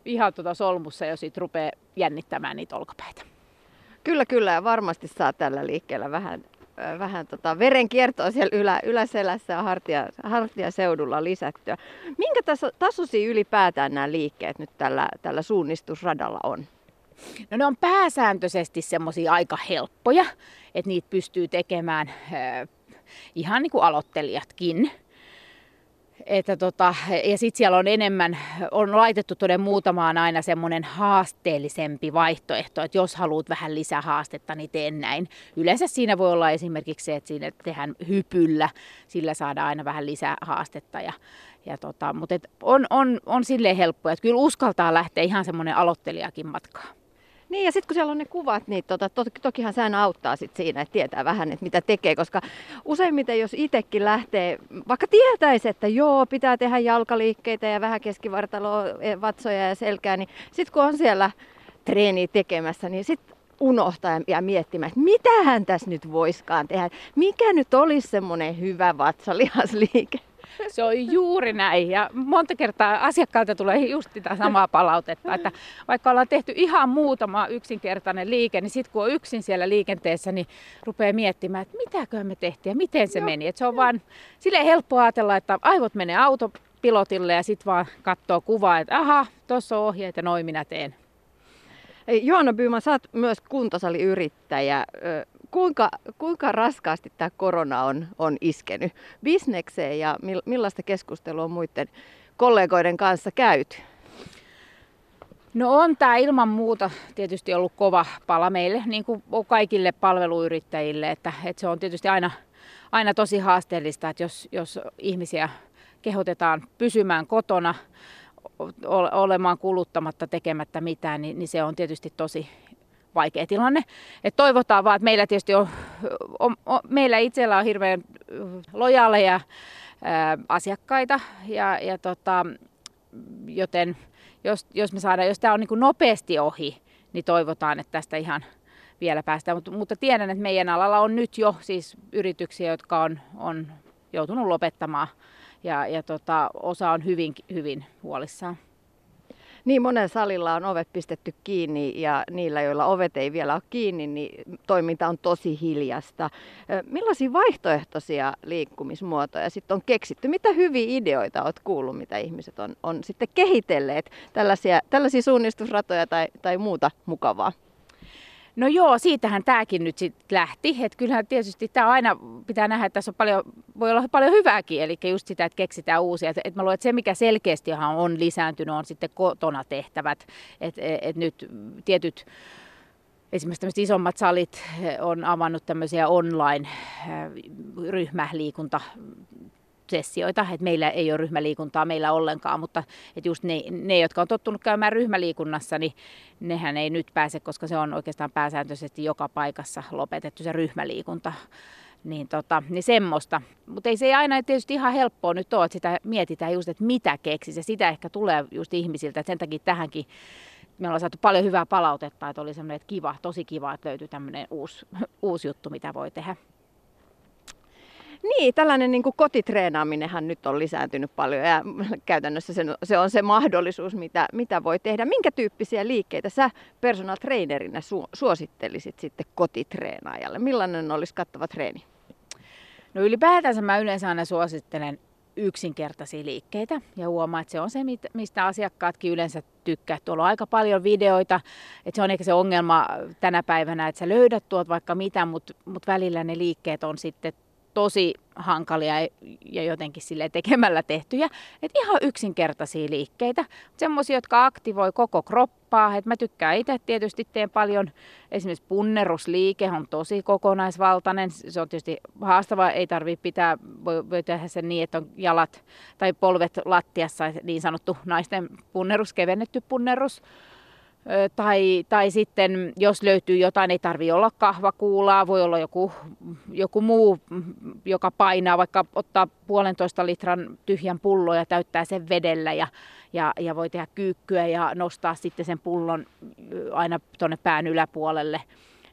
ihan tuota solmussa, jos sit rupeaa jännittämään niitä olkapäitä. Kyllä, kyllä. Ja varmasti saa tällä liikkeellä vähän, vähän tota verenkiertoa siellä ylä, yläselässä ja hartia, hartiaseudulla lisättyä. Minkä taso, tasoisia ylipäätään nämä liikkeet nyt tällä, tällä suunnistusradalla on? No ne on pääsääntöisesti semmoisia aika helppoja, että niitä pystyy tekemään äh, ihan niin kuin aloittelijatkin. Että tota, ja sitten siellä on enemmän, on laitettu toden muutamaan aina semmoinen haasteellisempi vaihtoehto, että jos haluat vähän lisää haastetta, niin teen näin. Yleensä siinä voi olla esimerkiksi se, että siinä tehdään hypyllä, sillä saadaan aina vähän lisää haastetta. Ja, ja tota, mutta on, on, on silleen helppoa, että kyllä uskaltaa lähteä ihan semmoinen aloittelijakin matkaan. Niin ja sitten kun siellä on ne kuvat, niin tota, to, tokihan se aina auttaa sit siinä, että tietää vähän, että mitä tekee, koska useimmiten jos itsekin lähtee, vaikka tietäisi, että joo, pitää tehdä jalkaliikkeitä ja vähän keskivartaloa, e, vatsoja ja selkää, niin sitten kun on siellä treeniä tekemässä, niin sitten unohtaa ja miettimään, että mitähän tässä nyt voiskaan tehdä, mikä nyt olisi semmoinen hyvä vatsalihasliike. Se on juuri näin. Ja monta kertaa asiakkaalta tulee just sitä samaa palautetta, että vaikka ollaan tehty ihan muutama yksinkertainen liike, niin sitten kun on yksin siellä liikenteessä, niin rupeaa miettimään, että mitäkö me tehtiin ja miten se Joo. meni. Et se on vaan silleen helppo ajatella, että aivot menee autopilotille ja sitten vaan katsoo kuvaa, että aha, tuossa on ohjeet ja noin minä teen. Johanna Byyman, sä oot myös kuntosaliyrittäjä kuinka, kuinka raskaasti tämä korona on, on iskenyt bisnekseen ja millaista keskustelua on muiden kollegoiden kanssa käyty? No on tämä ilman muuta tietysti ollut kova pala meille, niin kuin kaikille palveluyrittäjille, että, että se on tietysti aina, aina tosi haasteellista, että jos, jos ihmisiä kehotetaan pysymään kotona, olemaan kuluttamatta, tekemättä mitään, niin, niin se on tietysti tosi vaikea tilanne. Et toivotaan vaan, että meillä tietysti on, on, on meillä itsellä on hirveän lojaaleja ää, asiakkaita, ja, ja tota, joten jos, jos me saadaan, jos tämä on niin nopeasti ohi, niin toivotaan, että tästä ihan vielä päästään. Mutta, mutta tiedän, että meidän alalla on nyt jo siis yrityksiä, jotka on, on joutunut lopettamaan ja, ja tota, osa on hyvin, hyvin huolissaan. Niin monen salilla on ovet pistetty kiinni ja niillä, joilla ovet ei vielä ole kiinni, niin toiminta on tosi hiljasta. Millaisia vaihtoehtoisia liikkumismuotoja sitten on keksitty? Mitä hyviä ideoita olet kuullut, mitä ihmiset on, on sitten kehitelleet? Tällaisia, tällaisia suunnistusratoja tai, tai muuta mukavaa? No joo, siitähän tämäkin nyt sitten lähti. Että kyllähän tietysti tämä aina pitää nähdä, että tässä on paljon, voi olla paljon hyvääkin. Eli just sitä, että keksitään uusia. Et, et mä luulen, että se mikä selkeästi on lisääntynyt on sitten kotona tehtävät. Että et nyt tietyt esimerkiksi tämmöiset isommat salit on avannut tämmöisiä online-ryhmäliikunta sessioita, että meillä ei ole ryhmäliikuntaa meillä ollenkaan, mutta että just ne, ne, jotka on tottunut käymään ryhmäliikunnassa, niin nehän ei nyt pääse, koska se on oikeastaan pääsääntöisesti joka paikassa lopetettu se ryhmäliikunta. Niin, tota, niin semmoista. Mutta ei se ei aina tietysti ihan helppoa nyt ole, että sitä mietitään just, että mitä keksisi. Ja sitä ehkä tulee just ihmisiltä, että sen takia tähänkin me ollaan saatu paljon hyvää palautetta, että oli semmoinen, että kiva, tosi kiva, että löytyy tämmöinen uusi, uusi juttu, mitä voi tehdä. Niin, tällainen niin kuin kotitreenaaminenhan nyt on lisääntynyt paljon ja käytännössä se, se on se mahdollisuus, mitä, mitä voi tehdä. Minkä tyyppisiä liikkeitä sä personal trainerina su, suosittelisit sitten kotitreenaajalle? Millainen olisi kattava treeni? No ylipäätänsä mä yleensä aina suosittelen yksinkertaisia liikkeitä ja huomaa, että se on se, mistä asiakkaatkin yleensä tykkää. Tuolla on aika paljon videoita, että se on ehkä se ongelma tänä päivänä, että sä löydät tuot vaikka mitä, mutta mut välillä ne liikkeet on sitten tosi hankalia ja jotenkin sille tekemällä tehtyjä. Et ihan yksinkertaisia liikkeitä, semmoisia, jotka aktivoi koko kroppaa. Et mä tykkään itse tietysti, teen paljon, esimerkiksi punnerusliike on tosi kokonaisvaltainen. Se on tietysti haastava, ei tarvitse pitää, voi, voi tehdä sen niin, että on jalat tai polvet lattiassa, niin sanottu naisten punnerus, kevennetty punnerus tai, tai sitten jos löytyy jotain, ei tarvi olla kahvakuulaa, voi olla joku, joku muu, joka painaa, vaikka ottaa puolentoista litran tyhjän pullon ja täyttää sen vedellä ja, ja, ja voi tehdä kyykkyä ja nostaa sitten sen pullon aina tuonne pään yläpuolelle.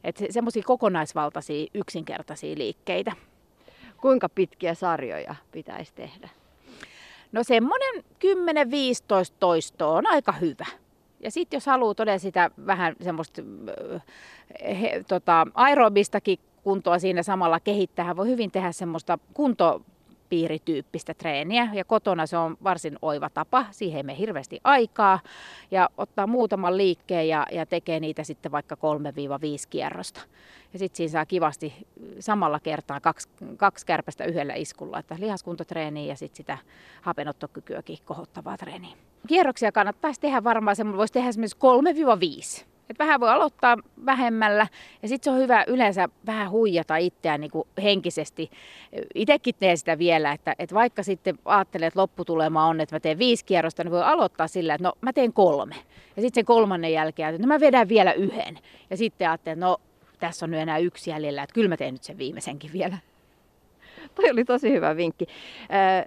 Että semmoisia kokonaisvaltaisia, yksinkertaisia liikkeitä. Kuinka pitkiä sarjoja pitäisi tehdä? No semmoinen 10-15 toistoa on aika hyvä. Ja sitten jos haluaa todella sitä vähän semmoista he, tota, aerobistakin kuntoa siinä samalla kehittää, voi hyvin tehdä semmoista kunto piirityyppistä treeniä. Ja kotona se on varsin oiva tapa, siihen mene hirveästi aikaa. Ja ottaa muutaman liikkeen ja, ja tekee niitä sitten vaikka 3-5 kierrosta. Ja sitten siinä saa kivasti samalla kertaa kaksi, kaksi kärpästä yhdellä iskulla, että lihaskuntotreeniä ja sitten sitä hapenottokykyäkin kohottavaa treeniä. Kierroksia kannattaisi tehdä varmaan, semmoinen voisi tehdä esimerkiksi 3-5 et vähän voi aloittaa vähemmällä ja sitten se on hyvä yleensä vähän huijata itseään niin kuin henkisesti. Itsekin teen sitä vielä, että, että vaikka sitten ajattelee, että lopputulema on, että mä teen viisi kierrosta, niin voi aloittaa sillä, että no mä teen kolme. Ja sitten sen kolmannen jälkeen, että no mä vedän vielä yhden. Ja sitten ajattelee, että no tässä on nyt enää yksi jäljellä, että kyllä mä teen nyt sen viimeisenkin vielä. Toi oli tosi hyvä vinkki.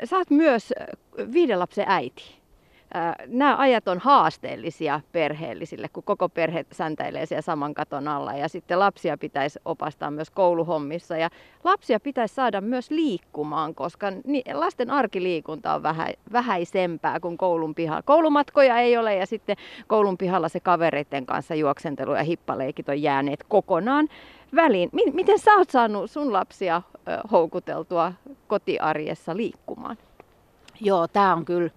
Sä oot myös viiden lapsen äiti. Nämä ajat on haasteellisia perheellisille, kun koko perhe säntäilee siellä saman katon alla ja sitten lapsia pitäisi opastaa myös kouluhommissa ja lapsia pitäisi saada myös liikkumaan, koska lasten arkiliikunta on vähä, vähäisempää kuin koulun pihalla. Koulumatkoja ei ole ja sitten koulun pihalla se kavereiden kanssa juoksentelu ja hippaleikit on jääneet kokonaan väliin. Miten sä oot saanut sun lapsia houkuteltua kotiarjessa liikkumaan? Joo, tämä on kyllä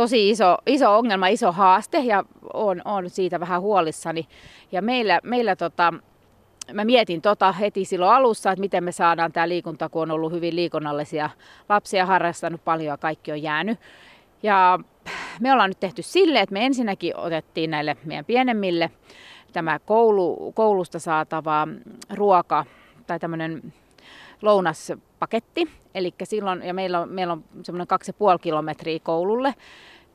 tosi iso, iso ongelma, iso haaste ja on, on siitä vähän huolissani. Ja meillä, meillä tota, mä mietin tota heti silloin alussa, että miten me saadaan tämä liikunta, kun on ollut hyvin liikunnallisia lapsia, harrastanut paljon ja kaikki on jäänyt. Ja me ollaan nyt tehty sille, että me ensinnäkin otettiin näille meidän pienemmille tämä koulu, koulusta saatava ruoka tai tämmöinen lounaspaketti. Eli silloin, ja meillä on, meillä on semmoinen 2,5 kilometriä koululle,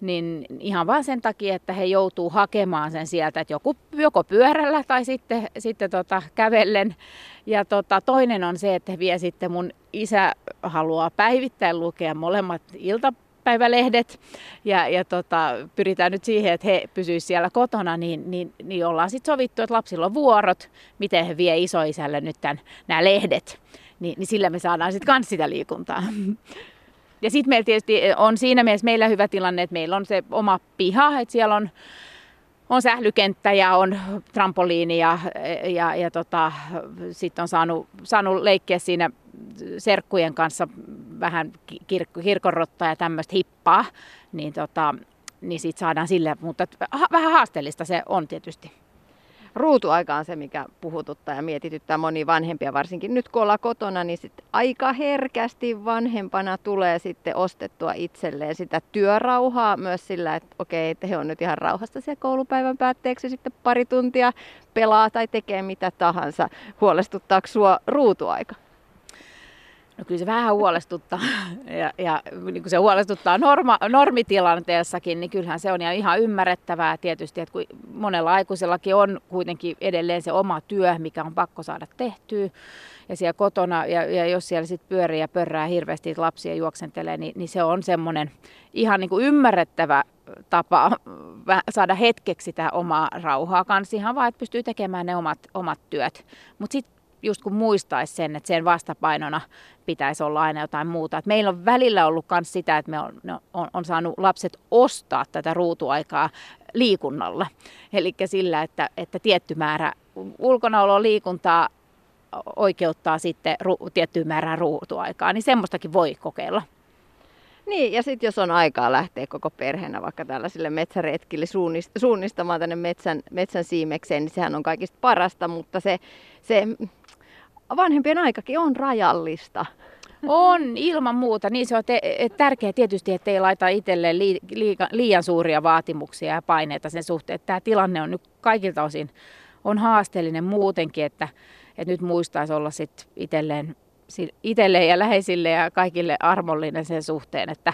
niin ihan vaan sen takia, että he joutuu hakemaan sen sieltä, että joku, joko pyörällä tai sitten, sitten tota, kävellen. Ja tota, toinen on se, että vie sitten mun isä haluaa päivittäin lukea molemmat iltapäivälehdet ja, ja tota, pyritään nyt siihen, että he pysyisivät siellä kotona, niin, niin, niin ollaan sitten sovittu, että lapsilla on vuorot, miten he vie isoisälle nyt nämä lehdet niin, niin sillä me saadaan sitten kans sitä liikuntaa. Ja sitten meillä tietysti on siinä mielessä meillä hyvä tilanne, että meillä on se oma piha, että siellä on, on sählykenttä ja on trampoliini ja, ja, ja tota, sitten on saanut, saanut leikkiä siinä serkkujen kanssa vähän kir- kirkonrottaa ja tämmöistä hippaa, niin, tota, niin siitä saadaan sille, mutta vähän haasteellista se on tietysti ruutuaika on se, mikä puhututtaa ja mietityttää moni vanhempia, varsinkin nyt kun ollaan kotona, niin sit aika herkästi vanhempana tulee sitten ostettua itselleen sitä työrauhaa myös sillä, että okei, että he on nyt ihan rauhassa siellä koulupäivän päätteeksi sitten pari tuntia pelaa tai tekee mitä tahansa. Huolestuttaako sua ruutuaika? No kyllä se vähän huolestuttaa. Ja, ja niin kuin se huolestuttaa norma, normitilanteessakin, niin kyllähän se on ihan ymmärrettävää tietysti, että kun monella aikuisellakin on kuitenkin edelleen se oma työ, mikä on pakko saada tehtyä. Ja siellä kotona ja, ja jos siellä sitten pyörii ja pörrää hirveästi lapsia juoksentelee, niin, niin se on semmoinen ihan niin kuin ymmärrettävä tapa saada hetkeksi sitä omaa rauhaa kanssa. Ihan vaan, että pystyy tekemään ne omat, omat työt. Mutta sitten just kun muistaisi sen, että sen vastapainona pitäisi olla aina jotain muuta. Et meillä on välillä ollut myös sitä, että me on, on, on saanut lapset ostaa tätä ruutuaikaa liikunnalla. Eli sillä, että, että tietty määrä ulkonaoloa liikuntaa oikeuttaa sitten ru, tiettyyn määrään ruutuaikaa, niin semmoistakin voi kokeilla. Niin, ja sitten jos on aikaa lähteä koko perheenä vaikka tällaisille metsäretkille suunnistamaan tänne metsän, metsän siimekseen, niin sehän on kaikista parasta, mutta se, se vanhempien aikakin on rajallista. On, ilman muuta. Niin se on te- tärkeää tietysti, että ei laita itselleen li- li- liian suuria vaatimuksia ja paineita sen suhteen. Tämä tilanne on nyt kaikilta osin on haasteellinen muutenkin, että, että nyt muistaisi olla sit itselleen, itselleen ja läheisille ja kaikille armollinen sen suhteen, että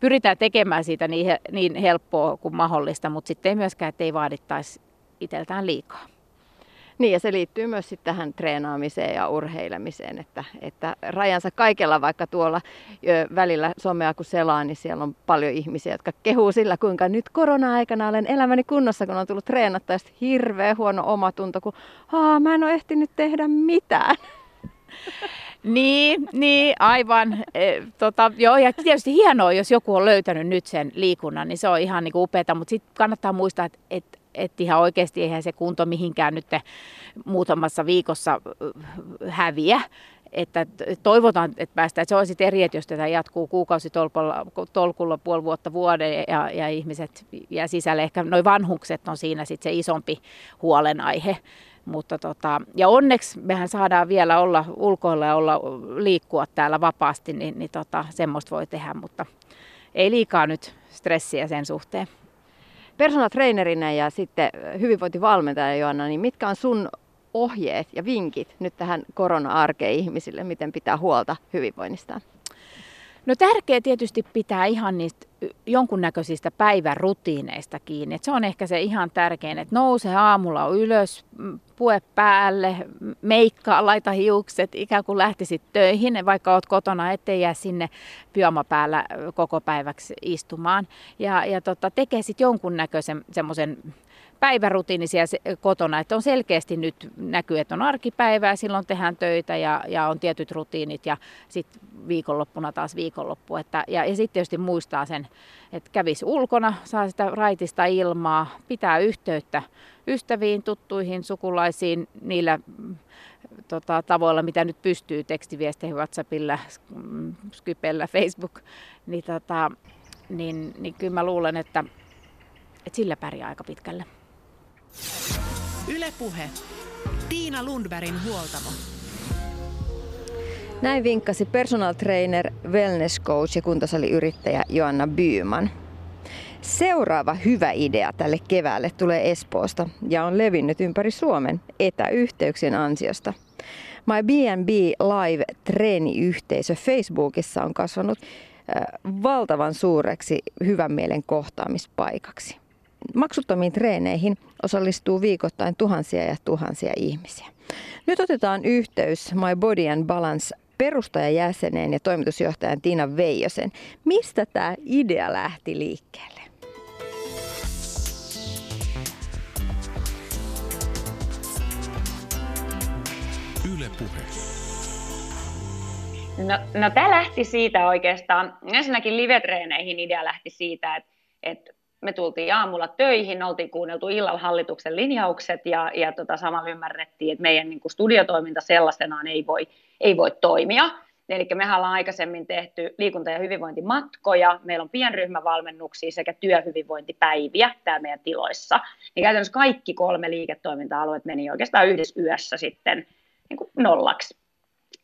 pyritään tekemään siitä niin, niin helppoa kuin mahdollista, mutta sitten ei myöskään, että ei vaadittaisi itseltään liikaa. Niin ja se liittyy myös sitten tähän treenaamiseen ja urheilemiseen, että, että rajansa kaikella, vaikka tuolla välillä somea kun selaa, niin siellä on paljon ihmisiä, jotka kehuu sillä, kuinka nyt korona-aikana olen elämäni kunnossa, kun on tullut treenattua ja hirveä huono omatunto, kun mä en ole ehtinyt tehdä mitään. Niin, niin, aivan. E, tota, joo, ja tietysti hienoa, jos joku on löytänyt nyt sen liikunnan, niin se on ihan niin upeaa, mutta sitten kannattaa muistaa, että, että että ihan oikeasti eihän se kunto mihinkään nyt muutamassa viikossa häviä. Että toivotaan, että päästään, että se sitten eri, että jos tätä jatkuu kuukausitolkulla tolkulla puoli vuotta vuoden ja, ja ihmiset ja sisälle, ehkä noin vanhukset on siinä sitten se isompi huolenaihe. Mutta tota, ja onneksi mehän saadaan vielä olla ulkoilla ja olla, liikkua täällä vapaasti, niin, niin tota, semmoista voi tehdä, mutta ei liikaa nyt stressiä sen suhteen personal trainerina ja sitten hyvinvointivalmentaja Joanna, niin mitkä on sun ohjeet ja vinkit nyt tähän korona-arkeen ihmisille, miten pitää huolta hyvinvoinnistaan? No tärkeää tietysti pitää ihan niistä jonkunnäköisistä päivärutiineista kiinni. Et se on ehkä se ihan tärkein, että nouse aamulla ylös, pue päälle, meikkaa, laita hiukset, ikään kuin lähtisit töihin, vaikka oot kotona, ettei jää sinne pyömäpäällä koko päiväksi istumaan. Ja, ja tota, tekee sitten jonkunnäköisen semmoisen päivärutiini siellä kotona, että on selkeästi nyt näkyy, että on arkipäivää, silloin tehdään töitä ja, ja on tietyt rutiinit ja sitten viikonloppuna taas viikonloppu. Että, ja, ja sitten tietysti muistaa sen, että kävisi ulkona, saa sitä raitista ilmaa, pitää yhteyttä ystäviin, tuttuihin, sukulaisiin niillä tota, tavoilla, mitä nyt pystyy, tekstiviesteihin, WhatsAppilla, Skypellä, Facebook, niin, tota, niin, niin kyllä mä luulen, että, että sillä pärjää aika pitkälle. Ylepuhe. Tiina Lundbergin huoltamo. Näin vinkkasi personal trainer, wellness coach ja kuntosaliyrittäjä Joanna Byyman. Seuraava hyvä idea tälle keväälle tulee Espoosta ja on levinnyt ympäri Suomen etäyhteyksien ansiosta. My B&B Live treeniyhteisö Facebookissa on kasvanut äh, valtavan suureksi hyvän mielen kohtaamispaikaksi. Maksuttomiin treeneihin osallistuu viikoittain tuhansia ja tuhansia ihmisiä. Nyt otetaan yhteys My Body and Balance perustajajäseneen ja toimitusjohtajan Tiina Veijosen. Mistä tämä idea lähti liikkeelle? Yle Puhe. No, no tämä lähti siitä oikeastaan, ensinnäkin live-treeneihin idea lähti siitä, että, että me tultiin aamulla töihin, oltiin kuunneltu illalla hallituksen linjaukset ja, ja tota, samalla ymmärrettiin, että meidän niin kuin studiotoiminta sellaisenaan ei voi, ei voi toimia. Eli me ollaan aikaisemmin tehty liikunta- ja hyvinvointimatkoja, meillä on pienryhmävalmennuksia sekä työhyvinvointipäiviä täällä meidän tiloissa. Niin käytännössä kaikki kolme liiketoiminta-alueet meni oikeastaan yhdessä yössä sitten niin kuin nollaksi.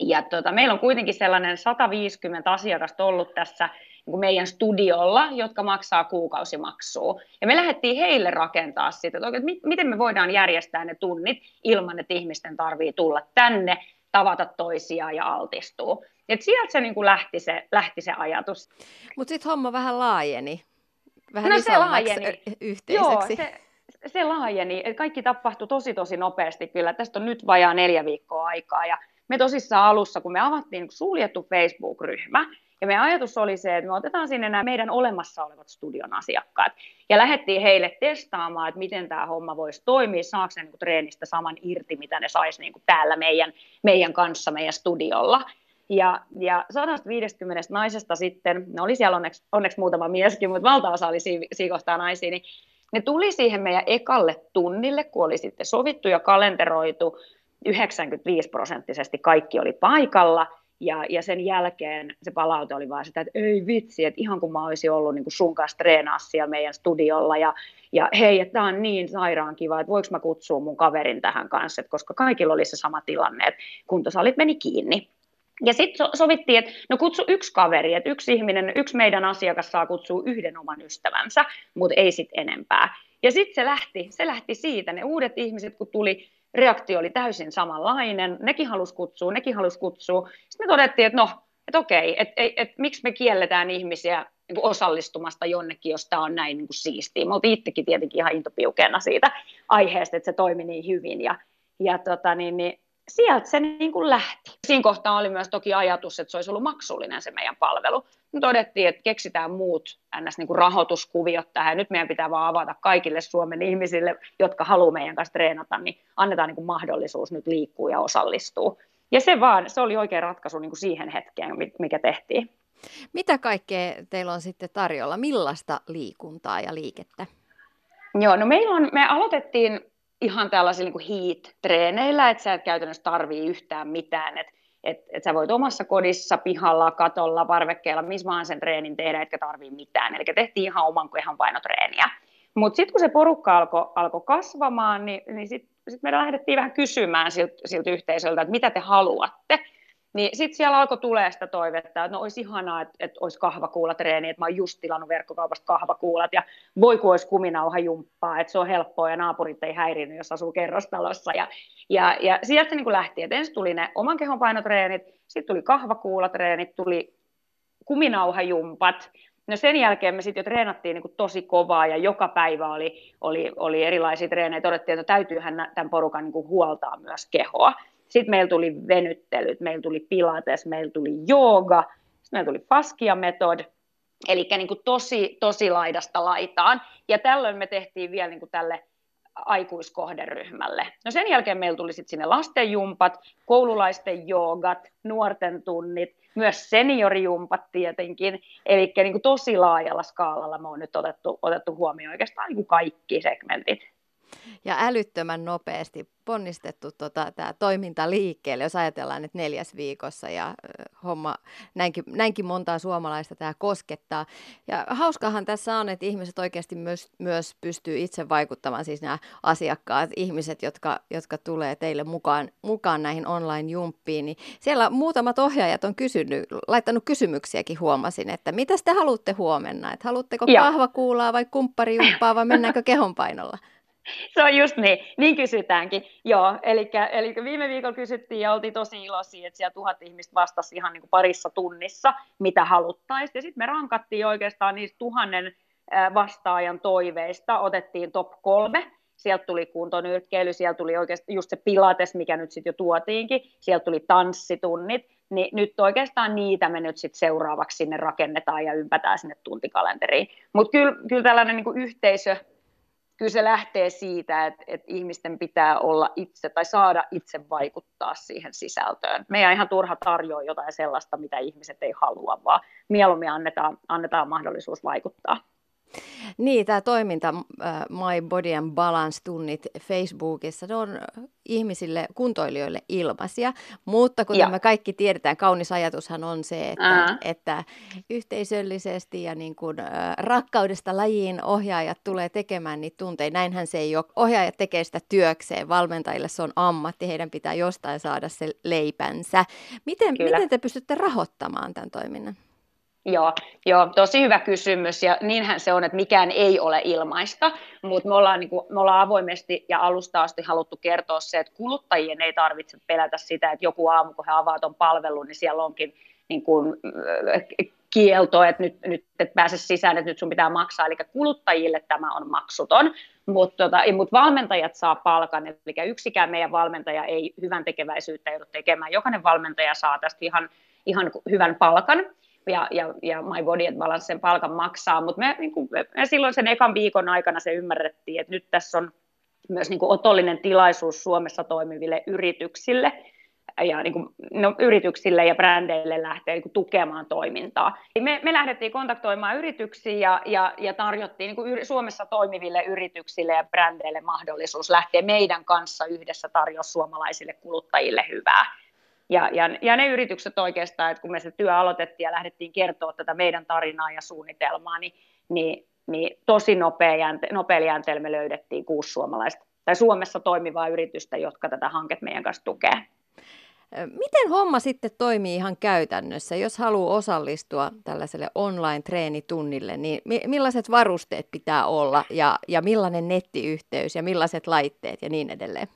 Ja tota, meillä on kuitenkin sellainen 150 asiakasta ollut tässä niin meidän studiolla, jotka maksaa kuukausimaksua. Ja me lähdettiin heille rakentaa sitä, että, oikein, että miten me voidaan järjestää ne tunnit ilman, että ihmisten tarvii tulla tänne, tavata toisiaan ja altistua. Et sieltä se niin kuin lähti, se, lähti se ajatus. Mutta sitten homma vähän laajeni. Vähän no se laajeni. yhteiseksi. Joo, se, se laajeni. Kaikki tapahtui tosi tosi nopeasti kyllä. Tästä on nyt vajaa neljä viikkoa aikaa. Ja me tosissaan alussa, kun me avattiin suljettu Facebook-ryhmä, ja meidän ajatus oli se, että me otetaan sinne nämä meidän olemassa olevat studion asiakkaat ja lähdettiin heille testaamaan, että miten tämä homma voisi toimia, saako niin treenistä saman irti, mitä ne saisi niin täällä meidän, meidän kanssa meidän studiolla. Ja, ja 150 naisesta sitten, ne oli siellä onneksi, onneksi muutama mieskin, mutta valtaosa oli siinä, siinä kohtaa naisia, niin ne tuli siihen meidän ekalle tunnille, kun oli sitten sovittu ja kalenteroitu, 95 prosenttisesti kaikki oli paikalla – ja, ja sen jälkeen se palaute oli vaan sitä, että ei vitsi, että ihan kun mä olisin ollut niin kuin sun kanssa treenaa siellä meidän studiolla ja, ja hei, että tämä on niin sairaan kiva, että voiko mä kutsua mun kaverin tähän kanssa, että koska kaikilla oli se sama tilanne, että kuntosalit meni kiinni. Ja sitten sovittiin, että no kutsu yksi kaveri, että yksi ihminen, yksi meidän asiakas saa kutsua yhden oman ystävänsä, mutta ei sitten enempää. Ja sitten se lähti, se lähti siitä, ne uudet ihmiset kun tuli, reaktio oli täysin samanlainen, nekin halusi kutsua, nekin halusi kutsua. Sitten me todettiin, että no, että okei, että et, et, miksi me kielletään ihmisiä niin kuin osallistumasta jonnekin, jos tämä on näin niin kuin siistiä. Me oltiin itsekin tietenkin ihan intopiukena siitä aiheesta, että se toimi niin hyvin. Ja, ja tota, niin, niin, sieltä se niin kuin lähti. Siinä kohtaa oli myös toki ajatus, että se olisi ollut maksullinen se meidän palvelu. Me todettiin, että keksitään muut ns. Niin kuin rahoituskuviot tähän. Nyt meidän pitää vaan avata kaikille Suomen ihmisille, jotka haluaa meidän kanssa treenata, niin annetaan niin kuin mahdollisuus nyt liikkua ja osallistua. Ja se vaan, se oli oikea ratkaisu niin kuin siihen hetkeen, mikä tehtiin. Mitä kaikkea teillä on sitten tarjolla? Millaista liikuntaa ja liikettä? Joo, no meillä on, me aloitettiin ihan tällaisilla niin heat-treeneillä, että sä et käytännössä tarvii yhtään mitään, että et, et sä voit omassa kodissa, pihalla, katolla, parvekkeella, missä vaan sen treenin tehdä, etkä tarvii mitään. Eli tehtiin ihan oman kehan painotreeniä. Mutta sitten kun se porukka alkoi alko kasvamaan, niin, niin sitten sit me lähdettiin vähän kysymään siltä, siltä yhteisöltä, että mitä te haluatte. Niin sitten siellä alkoi tulee sitä toivetta, että no olisi ihanaa, että, että olisi kahvakuulatreeni, että mä oon just tilannut verkkokaupasta kahvakuulat ja voi kun olisi kuminauha jumppaa, että se on helppoa ja naapurit ei häirinyt, jos asuu kerrostalossa. Ja, ja, ja sieltä niin kuin lähti, että ensin tuli ne oman kehon painotreenit, sitten tuli kahvakuulatreenit, tuli kuminauhajumpat. No sen jälkeen me sitten jo treenattiin niin kuin tosi kovaa ja joka päivä oli, oli, oli erilaisia treenejä. Todettiin, että täytyyhän tämän porukan niin huoltaa myös kehoa. Sitten meillä tuli venyttelyt, meillä tuli pilates, meillä tuli jooga, sitten meillä tuli faskia metod, eli niin kuin tosi, tosi laidasta laitaan. Ja tällöin me tehtiin vielä niin kuin tälle aikuiskohderyhmälle. No sen jälkeen meillä tuli sitten sinne lastenjumpat, koululaisten joogat, nuorten tunnit, myös seniorijumpat tietenkin, eli niin kuin tosi laajalla skaalalla me on nyt otettu, otettu huomioon oikeastaan niin kuin kaikki segmentit ja älyttömän nopeasti ponnistettu tota, tämä toiminta liikkeelle, jos ajatellaan, että neljäs viikossa ja homma, näinkin, näinkin montaa suomalaista tämä koskettaa. Ja hauskahan tässä on, että ihmiset oikeasti myös, myös pystyy itse vaikuttamaan, siis nämä asiakkaat, ihmiset, jotka, jotka tulee teille mukaan, mukaan näihin online-jumppiin, niin siellä muutamat ohjaajat on kysynyt, laittanut kysymyksiäkin huomasin, että mitä te haluatte huomenna, että haluatteko kahvakuulaa vai kumpparijumppaa vai mennäänkö kehonpainolla? Se on just niin, niin kysytäänkin. Joo, eli, eli viime viikolla kysyttiin ja oltiin tosi iloisia, että siellä tuhat ihmistä vastasi ihan niin kuin parissa tunnissa, mitä haluttaisiin. Ja sitten me rankattiin oikeastaan niistä tuhannen vastaajan toiveista, otettiin top kolme. Sieltä tuli kuntonyrkkeily, sieltä tuli oikeastaan just se pilates, mikä nyt sitten jo tuotiinkin, sieltä tuli tanssitunnit, niin nyt oikeastaan niitä me nyt sitten seuraavaksi sinne rakennetaan ja ympätään sinne tuntikalenteriin. Mutta kyllä, kyllä tällainen niin kuin yhteisö, kyllä se lähtee siitä, että, että ihmisten pitää olla itse tai saada itse vaikuttaa siihen sisältöön. Meidän ihan turha tarjoa jotain sellaista, mitä ihmiset ei halua, vaan mieluummin annetaan, annetaan mahdollisuus vaikuttaa. Niin, tämä toiminta My Body and Balance-tunnit Facebookissa, ne on ihmisille, kuntoilijoille ilmaisia, mutta kuten ja. me kaikki tiedetään, kaunis ajatushan on se, että, että yhteisöllisesti ja niin kuin, rakkaudesta lajiin ohjaajat tulee tekemään niitä tunteja. Näinhän se ei ole. Ohjaajat tekee sitä työkseen, valmentajille se on ammatti, heidän pitää jostain saada se leipänsä. Miten, miten te pystytte rahoittamaan tämän toiminnan? Joo, joo, tosi hyvä kysymys ja niinhän se on, että mikään ei ole ilmaista, mutta me ollaan, niin kuin, me ollaan avoimesti ja alusta asti haluttu kertoa se, että kuluttajien ei tarvitse pelätä sitä, että joku aamu, kun he avaavat tuon palvelun, niin siellä onkin niin kuin, kielto, että nyt, nyt et pääse sisään, että nyt sun pitää maksaa, eli kuluttajille tämä on maksuton, mutta tota, mut valmentajat saa palkan, eli yksikään meidän valmentaja ei hyvän tekeväisyyttä joudu tekemään, jokainen valmentaja saa tästä ihan, ihan hyvän palkan, ja, ja, ja My Body Balance sen palkan maksaa, mutta me, niin kuin, me silloin sen ekan viikon aikana se ymmärrettiin, että nyt tässä on myös niin kuin otollinen tilaisuus Suomessa toimiville yrityksille, ja niin kuin, no, yrityksille ja brändeille lähteä niin kuin, tukemaan toimintaa. Me, me lähdettiin kontaktoimaan yrityksiä ja, ja, ja tarjottiin niin kuin, Suomessa toimiville yrityksille ja brändeille mahdollisuus lähteä meidän kanssa yhdessä tarjoa suomalaisille kuluttajille hyvää. Ja, ja, ja ne yritykset oikeastaan, että kun me se työ aloitettiin ja lähdettiin kertoa tätä meidän tarinaa ja suunnitelmaa, niin, niin, niin tosi nopealla jänteellä me löydettiin kuusi suomalaista tai Suomessa toimivaa yritystä, jotka tätä hanketta meidän kanssa tukee. Miten homma sitten toimii ihan käytännössä, jos haluaa osallistua tällaiselle online-treenitunnille, niin millaiset varusteet pitää olla ja, ja millainen nettiyhteys ja millaiset laitteet ja niin edelleen?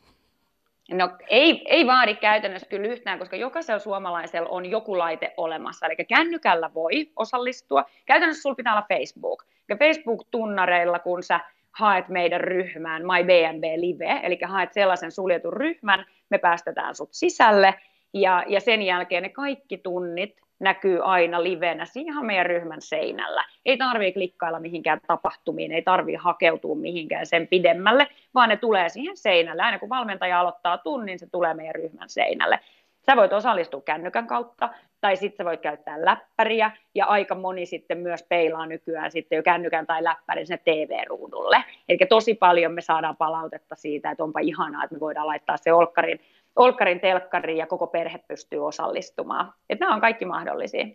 No ei, ei vaadi käytännössä kyllä yhtään, koska jokaisella suomalaisella on joku laite olemassa. Eli kännykällä voi osallistua. Käytännössä sulla pitää olla Facebook. Ja Facebook-tunnareilla, kun sä haet meidän ryhmään My BNB Live, eli haet sellaisen suljetun ryhmän, me päästetään sut sisälle, ja, ja sen jälkeen ne kaikki tunnit näkyy aina livenä ihan meidän ryhmän seinällä. Ei tarvitse klikkailla mihinkään tapahtumiin, ei tarvitse hakeutua mihinkään sen pidemmälle, vaan ne tulee siihen seinälle. Aina kun valmentaja aloittaa tunnin, se tulee meidän ryhmän seinälle. Sä voit osallistua kännykän kautta, tai sitten sä voit käyttää läppäriä, ja aika moni sitten myös peilaa nykyään sitten jo kännykän tai läppärin sinne TV-ruudulle. Eli tosi paljon me saadaan palautetta siitä, että onpa ihanaa, että me voidaan laittaa se olkkarin olkkarin telkkariin ja koko perhe pystyy osallistumaan. Että nämä on kaikki mahdollisia.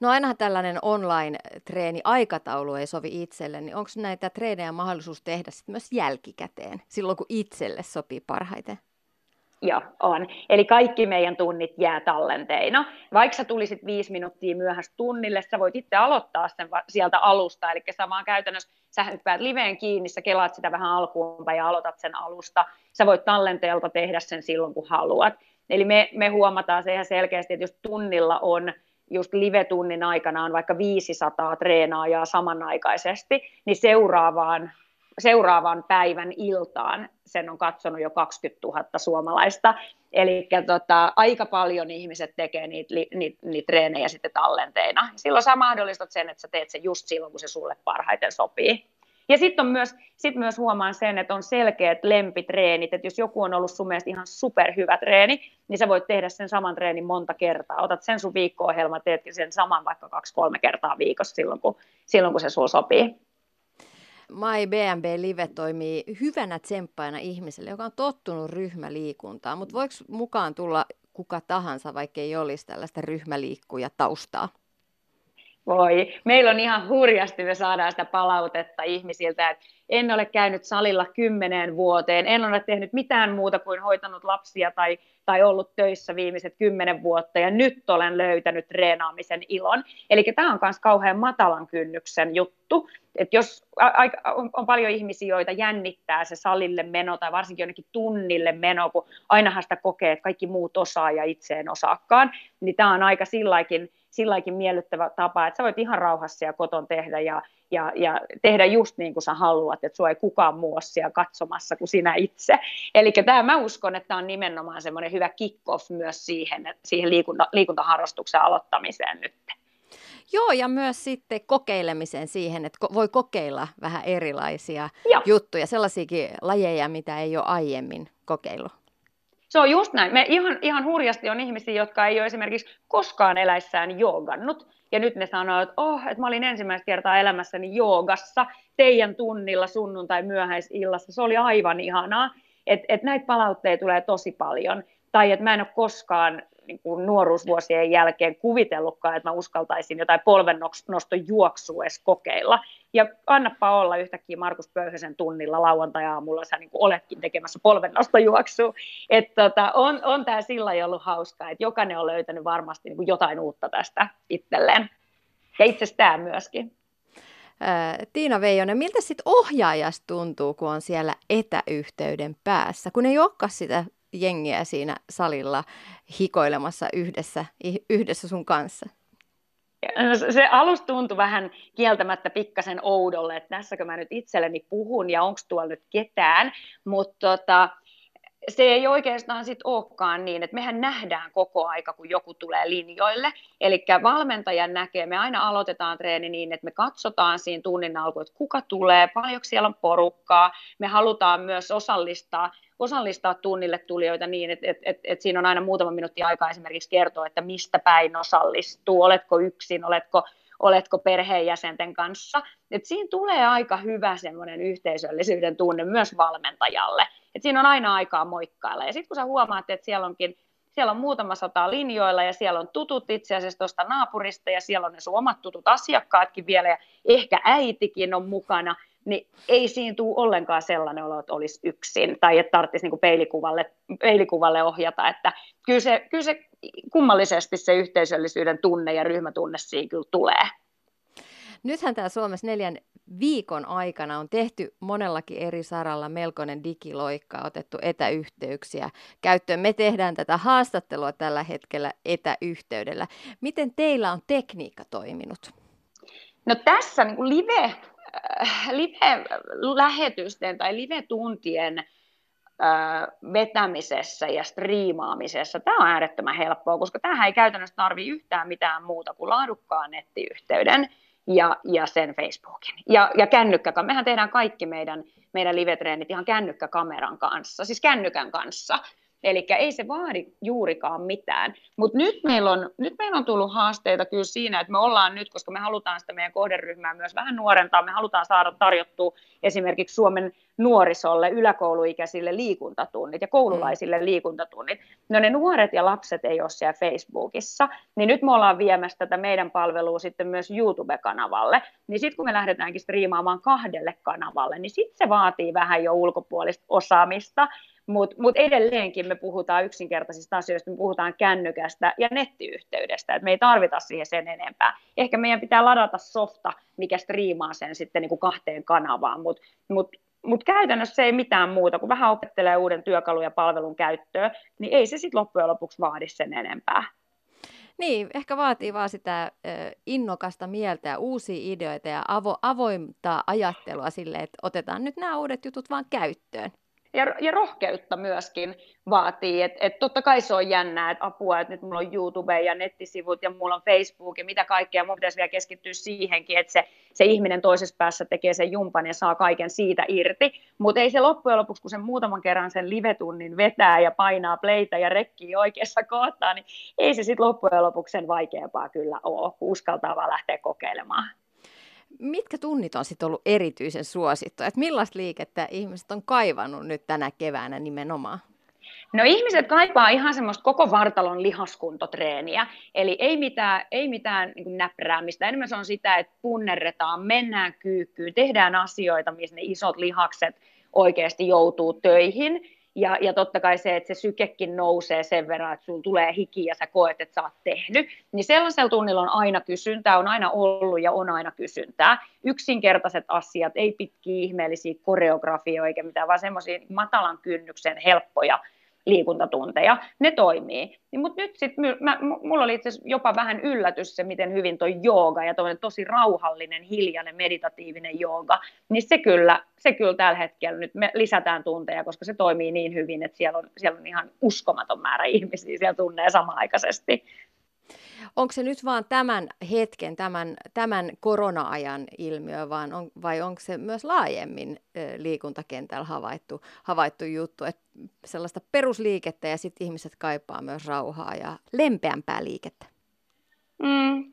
No aina tällainen online-treeni aikataulu ei sovi itselle, niin onko näitä treenejä mahdollisuus tehdä sit myös jälkikäteen, silloin kun itselle sopii parhaiten? Joo, on. Eli kaikki meidän tunnit jää tallenteina. Vaikka sä tulisit viisi minuuttia myöhässä tunnille, sä voit itse aloittaa sen sieltä alusta. Eli sä vaan käytännössä, sä hyppäät liveen kiinni, sä kelaat sitä vähän alkuun ja aloitat sen alusta. Sä voit tallenteelta tehdä sen silloin, kun haluat. Eli me, me huomataan se ihan selkeästi, että jos tunnilla on just live-tunnin aikana on vaikka 500 treenaajaa samanaikaisesti, niin seuraavaan, seuraavan päivän iltaan sen on katsonut jo 20 000 suomalaista. Eli tota, aika paljon ihmiset tekee niitä, niitä, niitä treenejä sitten tallenteina. Silloin sä mahdollistat sen, että sä teet sen just silloin, kun se sulle parhaiten sopii. Ja sitten myös, sit myös huomaan sen, että on selkeät lempitreenit, että jos joku on ollut sun mielestä ihan superhyvä treeni, niin sä voit tehdä sen saman treenin monta kertaa. Otat sen sun viikko-ohjelma, teetkin sen saman vaikka kaksi-kolme kertaa viikossa silloin, kun, silloin, kun se sulla sopii. My BNB Live toimii hyvänä tsemppaina ihmiselle, joka on tottunut ryhmäliikuntaan, mutta voiko mukaan tulla kuka tahansa, vaikka ei olisi tällaista ryhmäliikkuja taustaa? Voi. Meillä on ihan hurjasti, me saadaan sitä palautetta ihmisiltä, että en ole käynyt salilla kymmeneen vuoteen, en ole tehnyt mitään muuta kuin hoitanut lapsia tai, tai ollut töissä viimeiset kymmenen vuotta ja nyt olen löytänyt treenaamisen ilon. Eli tämä on myös kauhean matalan kynnyksen juttu, että jos on, on paljon ihmisiä, joita jännittää se salille meno tai varsinkin jonnekin tunnille meno, kun ainahan sitä kokee, että kaikki muut osaa ja itse en osaakaan, niin tämä on aika silläkin silläkin miellyttävä tapa, että sä voit ihan rauhassa ja koton tehdä ja, ja, ja tehdä just niin kuin sä haluat, että sua ei kukaan muu siellä katsomassa kuin sinä itse. Eli tämä mä uskon, että tämä on nimenomaan semmoinen hyvä kick-off myös siihen, siihen liikunta, liikuntaharrastuksen aloittamiseen nyt. Joo, ja myös sitten kokeilemiseen siihen, että voi kokeilla vähän erilaisia Joo. juttuja, sellaisiakin lajeja, mitä ei ole aiemmin kokeillut. Se on just näin. Me ihan, ihan hurjasti on ihmisiä, jotka ei ole esimerkiksi koskaan eläissään joogannut. Ja nyt ne sanoo, että oh, että mä olin ensimmäistä kertaa elämässäni joogassa teidän tunnilla sunnuntai myöhäisillassa. Se oli aivan ihanaa. Että et näitä palautteita tulee tosi paljon. Tai että mä en ole koskaan niin kuin nuoruusvuosien jälkeen kuvitellutkaan, että mä uskaltaisin jotain polvennoston juoksua edes kokeilla. Ja annappa olla yhtäkkiä Markus Pöyhösen tunnilla lauantai-aamulla, sä niin oletkin tekemässä polvennostojuoksua. Että tota, on, on tämä sillä ollut hauskaa, että jokainen on löytänyt varmasti niin kuin jotain uutta tästä itselleen. Ja itsestään myöskin. Tiina Veijonen, miltä sitten ohjaajasta tuntuu, kun on siellä etäyhteyden päässä, kun ei olekaan sitä jengiä siinä salilla hikoilemassa yhdessä, yhdessä sun kanssa? Se alusta tuntui vähän kieltämättä pikkasen oudolle, että tässäkö mä nyt itselleni puhun ja onko tuolla nyt ketään, mutta tota, se ei oikeastaan sit olekaan niin, että mehän nähdään koko aika, kun joku tulee linjoille. Eli valmentaja näkee, me aina aloitetaan treeni niin, että me katsotaan siinä tunnin alkuun, että kuka tulee, paljonko siellä on porukkaa. Me halutaan myös osallistaa osallistaa tunnille tulijoita niin, että, että, että, että siinä on aina muutama minuutti aikaa esimerkiksi kertoa, että mistä päin osallistuu, oletko yksin, oletko, oletko perheenjäsenten kanssa. Et siinä tulee aika hyvä semmoinen yhteisöllisyyden tunne myös valmentajalle. Et siinä on aina aikaa moikkailla. Ja sitten kun sä huomaat, että siellä onkin siellä on muutama sata linjoilla ja siellä on tutut itse asiassa tuosta naapurista ja siellä on ne sun omat tutut asiakkaatkin vielä ja ehkä äitikin on mukana, niin ei siinä tule ollenkaan sellainen olo, että olisi yksin tai että tarvitsisi niin peilikuvalle, peilikuvalle ohjata. Että kyllä, se, kyllä se kummallisesti se yhteisöllisyyden tunne ja ryhmätunne siinä kyllä tulee. Nythän tämä Suomessa neljän viikon aikana on tehty monellakin eri saralla melkoinen digiloikka, otettu etäyhteyksiä käyttöön. Me tehdään tätä haastattelua tällä hetkellä etäyhteydellä. Miten teillä on tekniikka toiminut? No tässä niin live Äh, live-lähetysten tai live-tuntien äh, vetämisessä ja striimaamisessa, tämä on äärettömän helppoa, koska tämähän ei käytännössä tarvitse yhtään mitään muuta kuin laadukkaan nettiyhteyden ja, ja sen Facebookin. Ja, ja kännykkä, mehän tehdään kaikki meidän, meidän live-treenit ihan kännykkäkameran kanssa, siis kännykän kanssa. Eli ei se vaadi juurikaan mitään. Mutta nyt, meillä on, nyt meillä on tullut haasteita kyllä siinä, että me ollaan nyt, koska me halutaan sitä meidän kohderyhmää myös vähän nuorentaa, me halutaan saada tarjottua esimerkiksi Suomen nuorisolle, yläkouluikäisille liikuntatunnit ja koululaisille liikuntatunnit. No ne nuoret ja lapset ei ole siellä Facebookissa, niin nyt me ollaan viemässä tätä meidän palvelua sitten myös YouTube-kanavalle. Niin sitten kun me lähdetäänkin striimaamaan kahdelle kanavalle, niin sitten se vaatii vähän jo ulkopuolista osaamista, mutta mut edelleenkin me puhutaan yksinkertaisista asioista, me puhutaan kännykästä ja nettiyhteydestä, että me ei tarvita siihen sen enempää. Ehkä meidän pitää ladata softa, mikä striimaa sen sitten niin kuin kahteen kanavaan, mutta mut, mut käytännössä ei mitään muuta, kun vähän opettelee uuden työkalun ja palvelun käyttöön, niin ei se sitten loppujen lopuksi vaadi sen enempää. Niin, ehkä vaatii vaan sitä innokasta mieltä ja uusia ideoita ja avo, avointa ajattelua sille, että otetaan nyt nämä uudet jutut vaan käyttöön ja, ja rohkeutta myöskin vaatii. Että et totta kai se on jännää, että apua, että nyt mulla on YouTube ja nettisivut ja mulla on Facebook ja mitä kaikkea. Mun pitäisi vielä keskittyä siihenkin, että se, se ihminen toisessa päässä tekee sen jumpan ja saa kaiken siitä irti. Mutta ei se loppujen lopuksi, kun sen muutaman kerran sen livetunnin vetää ja painaa pleitä ja rekkii oikeassa kohtaa, niin ei se sitten loppujen lopuksi sen vaikeampaa kyllä ole, kun uskaltaa vaan lähteä kokeilemaan mitkä tunnit on sitten ollut erityisen suosittuja? Että millaista liikettä ihmiset on kaivannut nyt tänä keväänä nimenomaan? No ihmiset kaipaa ihan semmoista koko vartalon lihaskuntotreeniä, eli ei mitään, ei mitään niin näpräämistä, enemmän se on sitä, että punnerretaan, mennään kyykkyyn, tehdään asioita, missä ne isot lihakset oikeasti joutuu töihin, ja, ja totta kai se, että se sykekin nousee sen verran, että sulla tulee hiki ja sä koet, että sä oot tehnyt, niin sellaisella tunnilla on aina kysyntää, on aina ollut ja on aina kysyntää. Yksinkertaiset asiat, ei pitkiä ihmeellisiä koreografioita eikä mitään, vaan semmoisia matalan kynnyksen helppoja liikuntatunteja, ne toimii. Niin, Mutta nyt sitten mulla oli itse jopa vähän yllätys se, miten hyvin tuo jooga ja tosi rauhallinen, hiljainen, meditatiivinen jooga, niin se kyllä, se kyllä tällä hetkellä nyt me lisätään tunteja, koska se toimii niin hyvin, että siellä on, siellä on ihan uskomaton määrä ihmisiä siellä tunnee samaaikaisesti. Onko se nyt vaan tämän hetken, tämän, tämän korona-ajan ilmiö, vaan on, vai onko se myös laajemmin liikuntakentällä havaittu, havaittu juttu, että sellaista perusliikettä ja sitten ihmiset kaipaa myös rauhaa ja lempeämpää liikettä? Mm,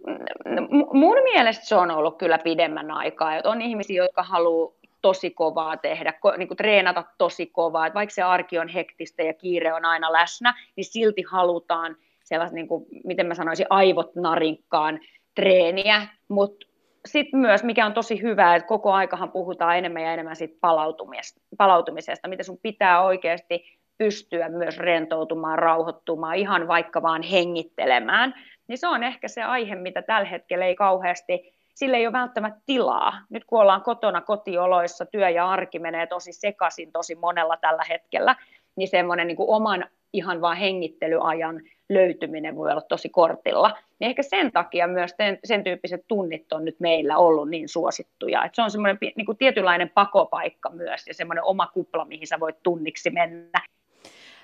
mun mielestä se on ollut kyllä pidemmän aikaa. On ihmisiä, jotka haluaa tosi kovaa tehdä, niin kuin treenata tosi kovaa. Että vaikka se arki on hektistä ja kiire on aina läsnä, niin silti halutaan – sellaista, niin kuin, miten mä sanoisin, aivot narinkkaan treeniä, mutta sitten myös, mikä on tosi hyvä, että koko aikahan puhutaan enemmän ja enemmän siitä palautumisesta, palautumisesta, mitä sun pitää oikeasti pystyä myös rentoutumaan, rauhoittumaan, ihan vaikka vaan hengittelemään, niin se on ehkä se aihe, mitä tällä hetkellä ei kauheasti, sille ei ole välttämättä tilaa. Nyt kun ollaan kotona kotioloissa, työ ja arki menee tosi sekaisin tosi monella tällä hetkellä, niin semmoinen niin oman ihan vaan hengittelyajan löytyminen voi olla tosi kortilla. Niin ehkä sen takia myös ten, sen tyyppiset tunnit on nyt meillä ollut niin suosittuja. Et se on semmoinen niin kuin tietynlainen pakopaikka myös ja semmoinen oma kupla, mihin sä voit tunniksi mennä.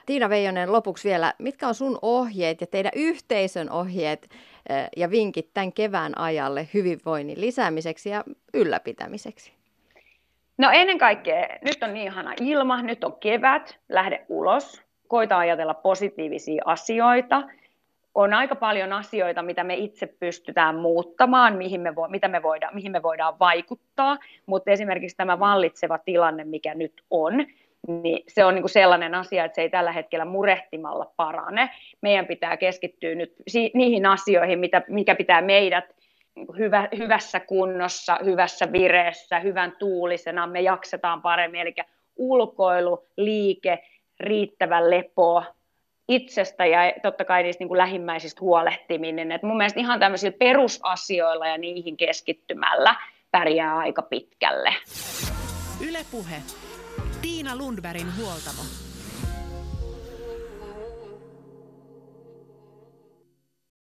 Tiina Veijonen, lopuksi vielä, mitkä on sun ohjeet ja teidän yhteisön ohjeet ja vinkit tämän kevään ajalle hyvinvoinnin lisäämiseksi ja ylläpitämiseksi? No ennen kaikkea, nyt on niin ihana ilma, nyt on kevät, lähde ulos, koita ajatella positiivisia asioita. On aika paljon asioita, mitä me itse pystytään muuttamaan, mihin me, vo, mitä me voidaan, mihin me voidaan vaikuttaa, mutta esimerkiksi tämä vallitseva tilanne, mikä nyt on, niin se on niin kuin sellainen asia, että se ei tällä hetkellä murehtimalla parane. Meidän pitää keskittyä nyt niihin asioihin, mitä, mikä pitää meidät niin hyvä, hyvässä kunnossa, hyvässä vireessä, hyvän tuulisena, me jaksetaan paremmin. Eli ulkoilu, liike, riittävä lepo, itsestä ja totta kai niistä niin kuin lähimmäisistä huolehtiminen. Et mun mielestä ihan tämmöisillä perusasioilla ja niihin keskittymällä pärjää aika pitkälle. Ylepuhe. Tiina Lundbergin huoltamo.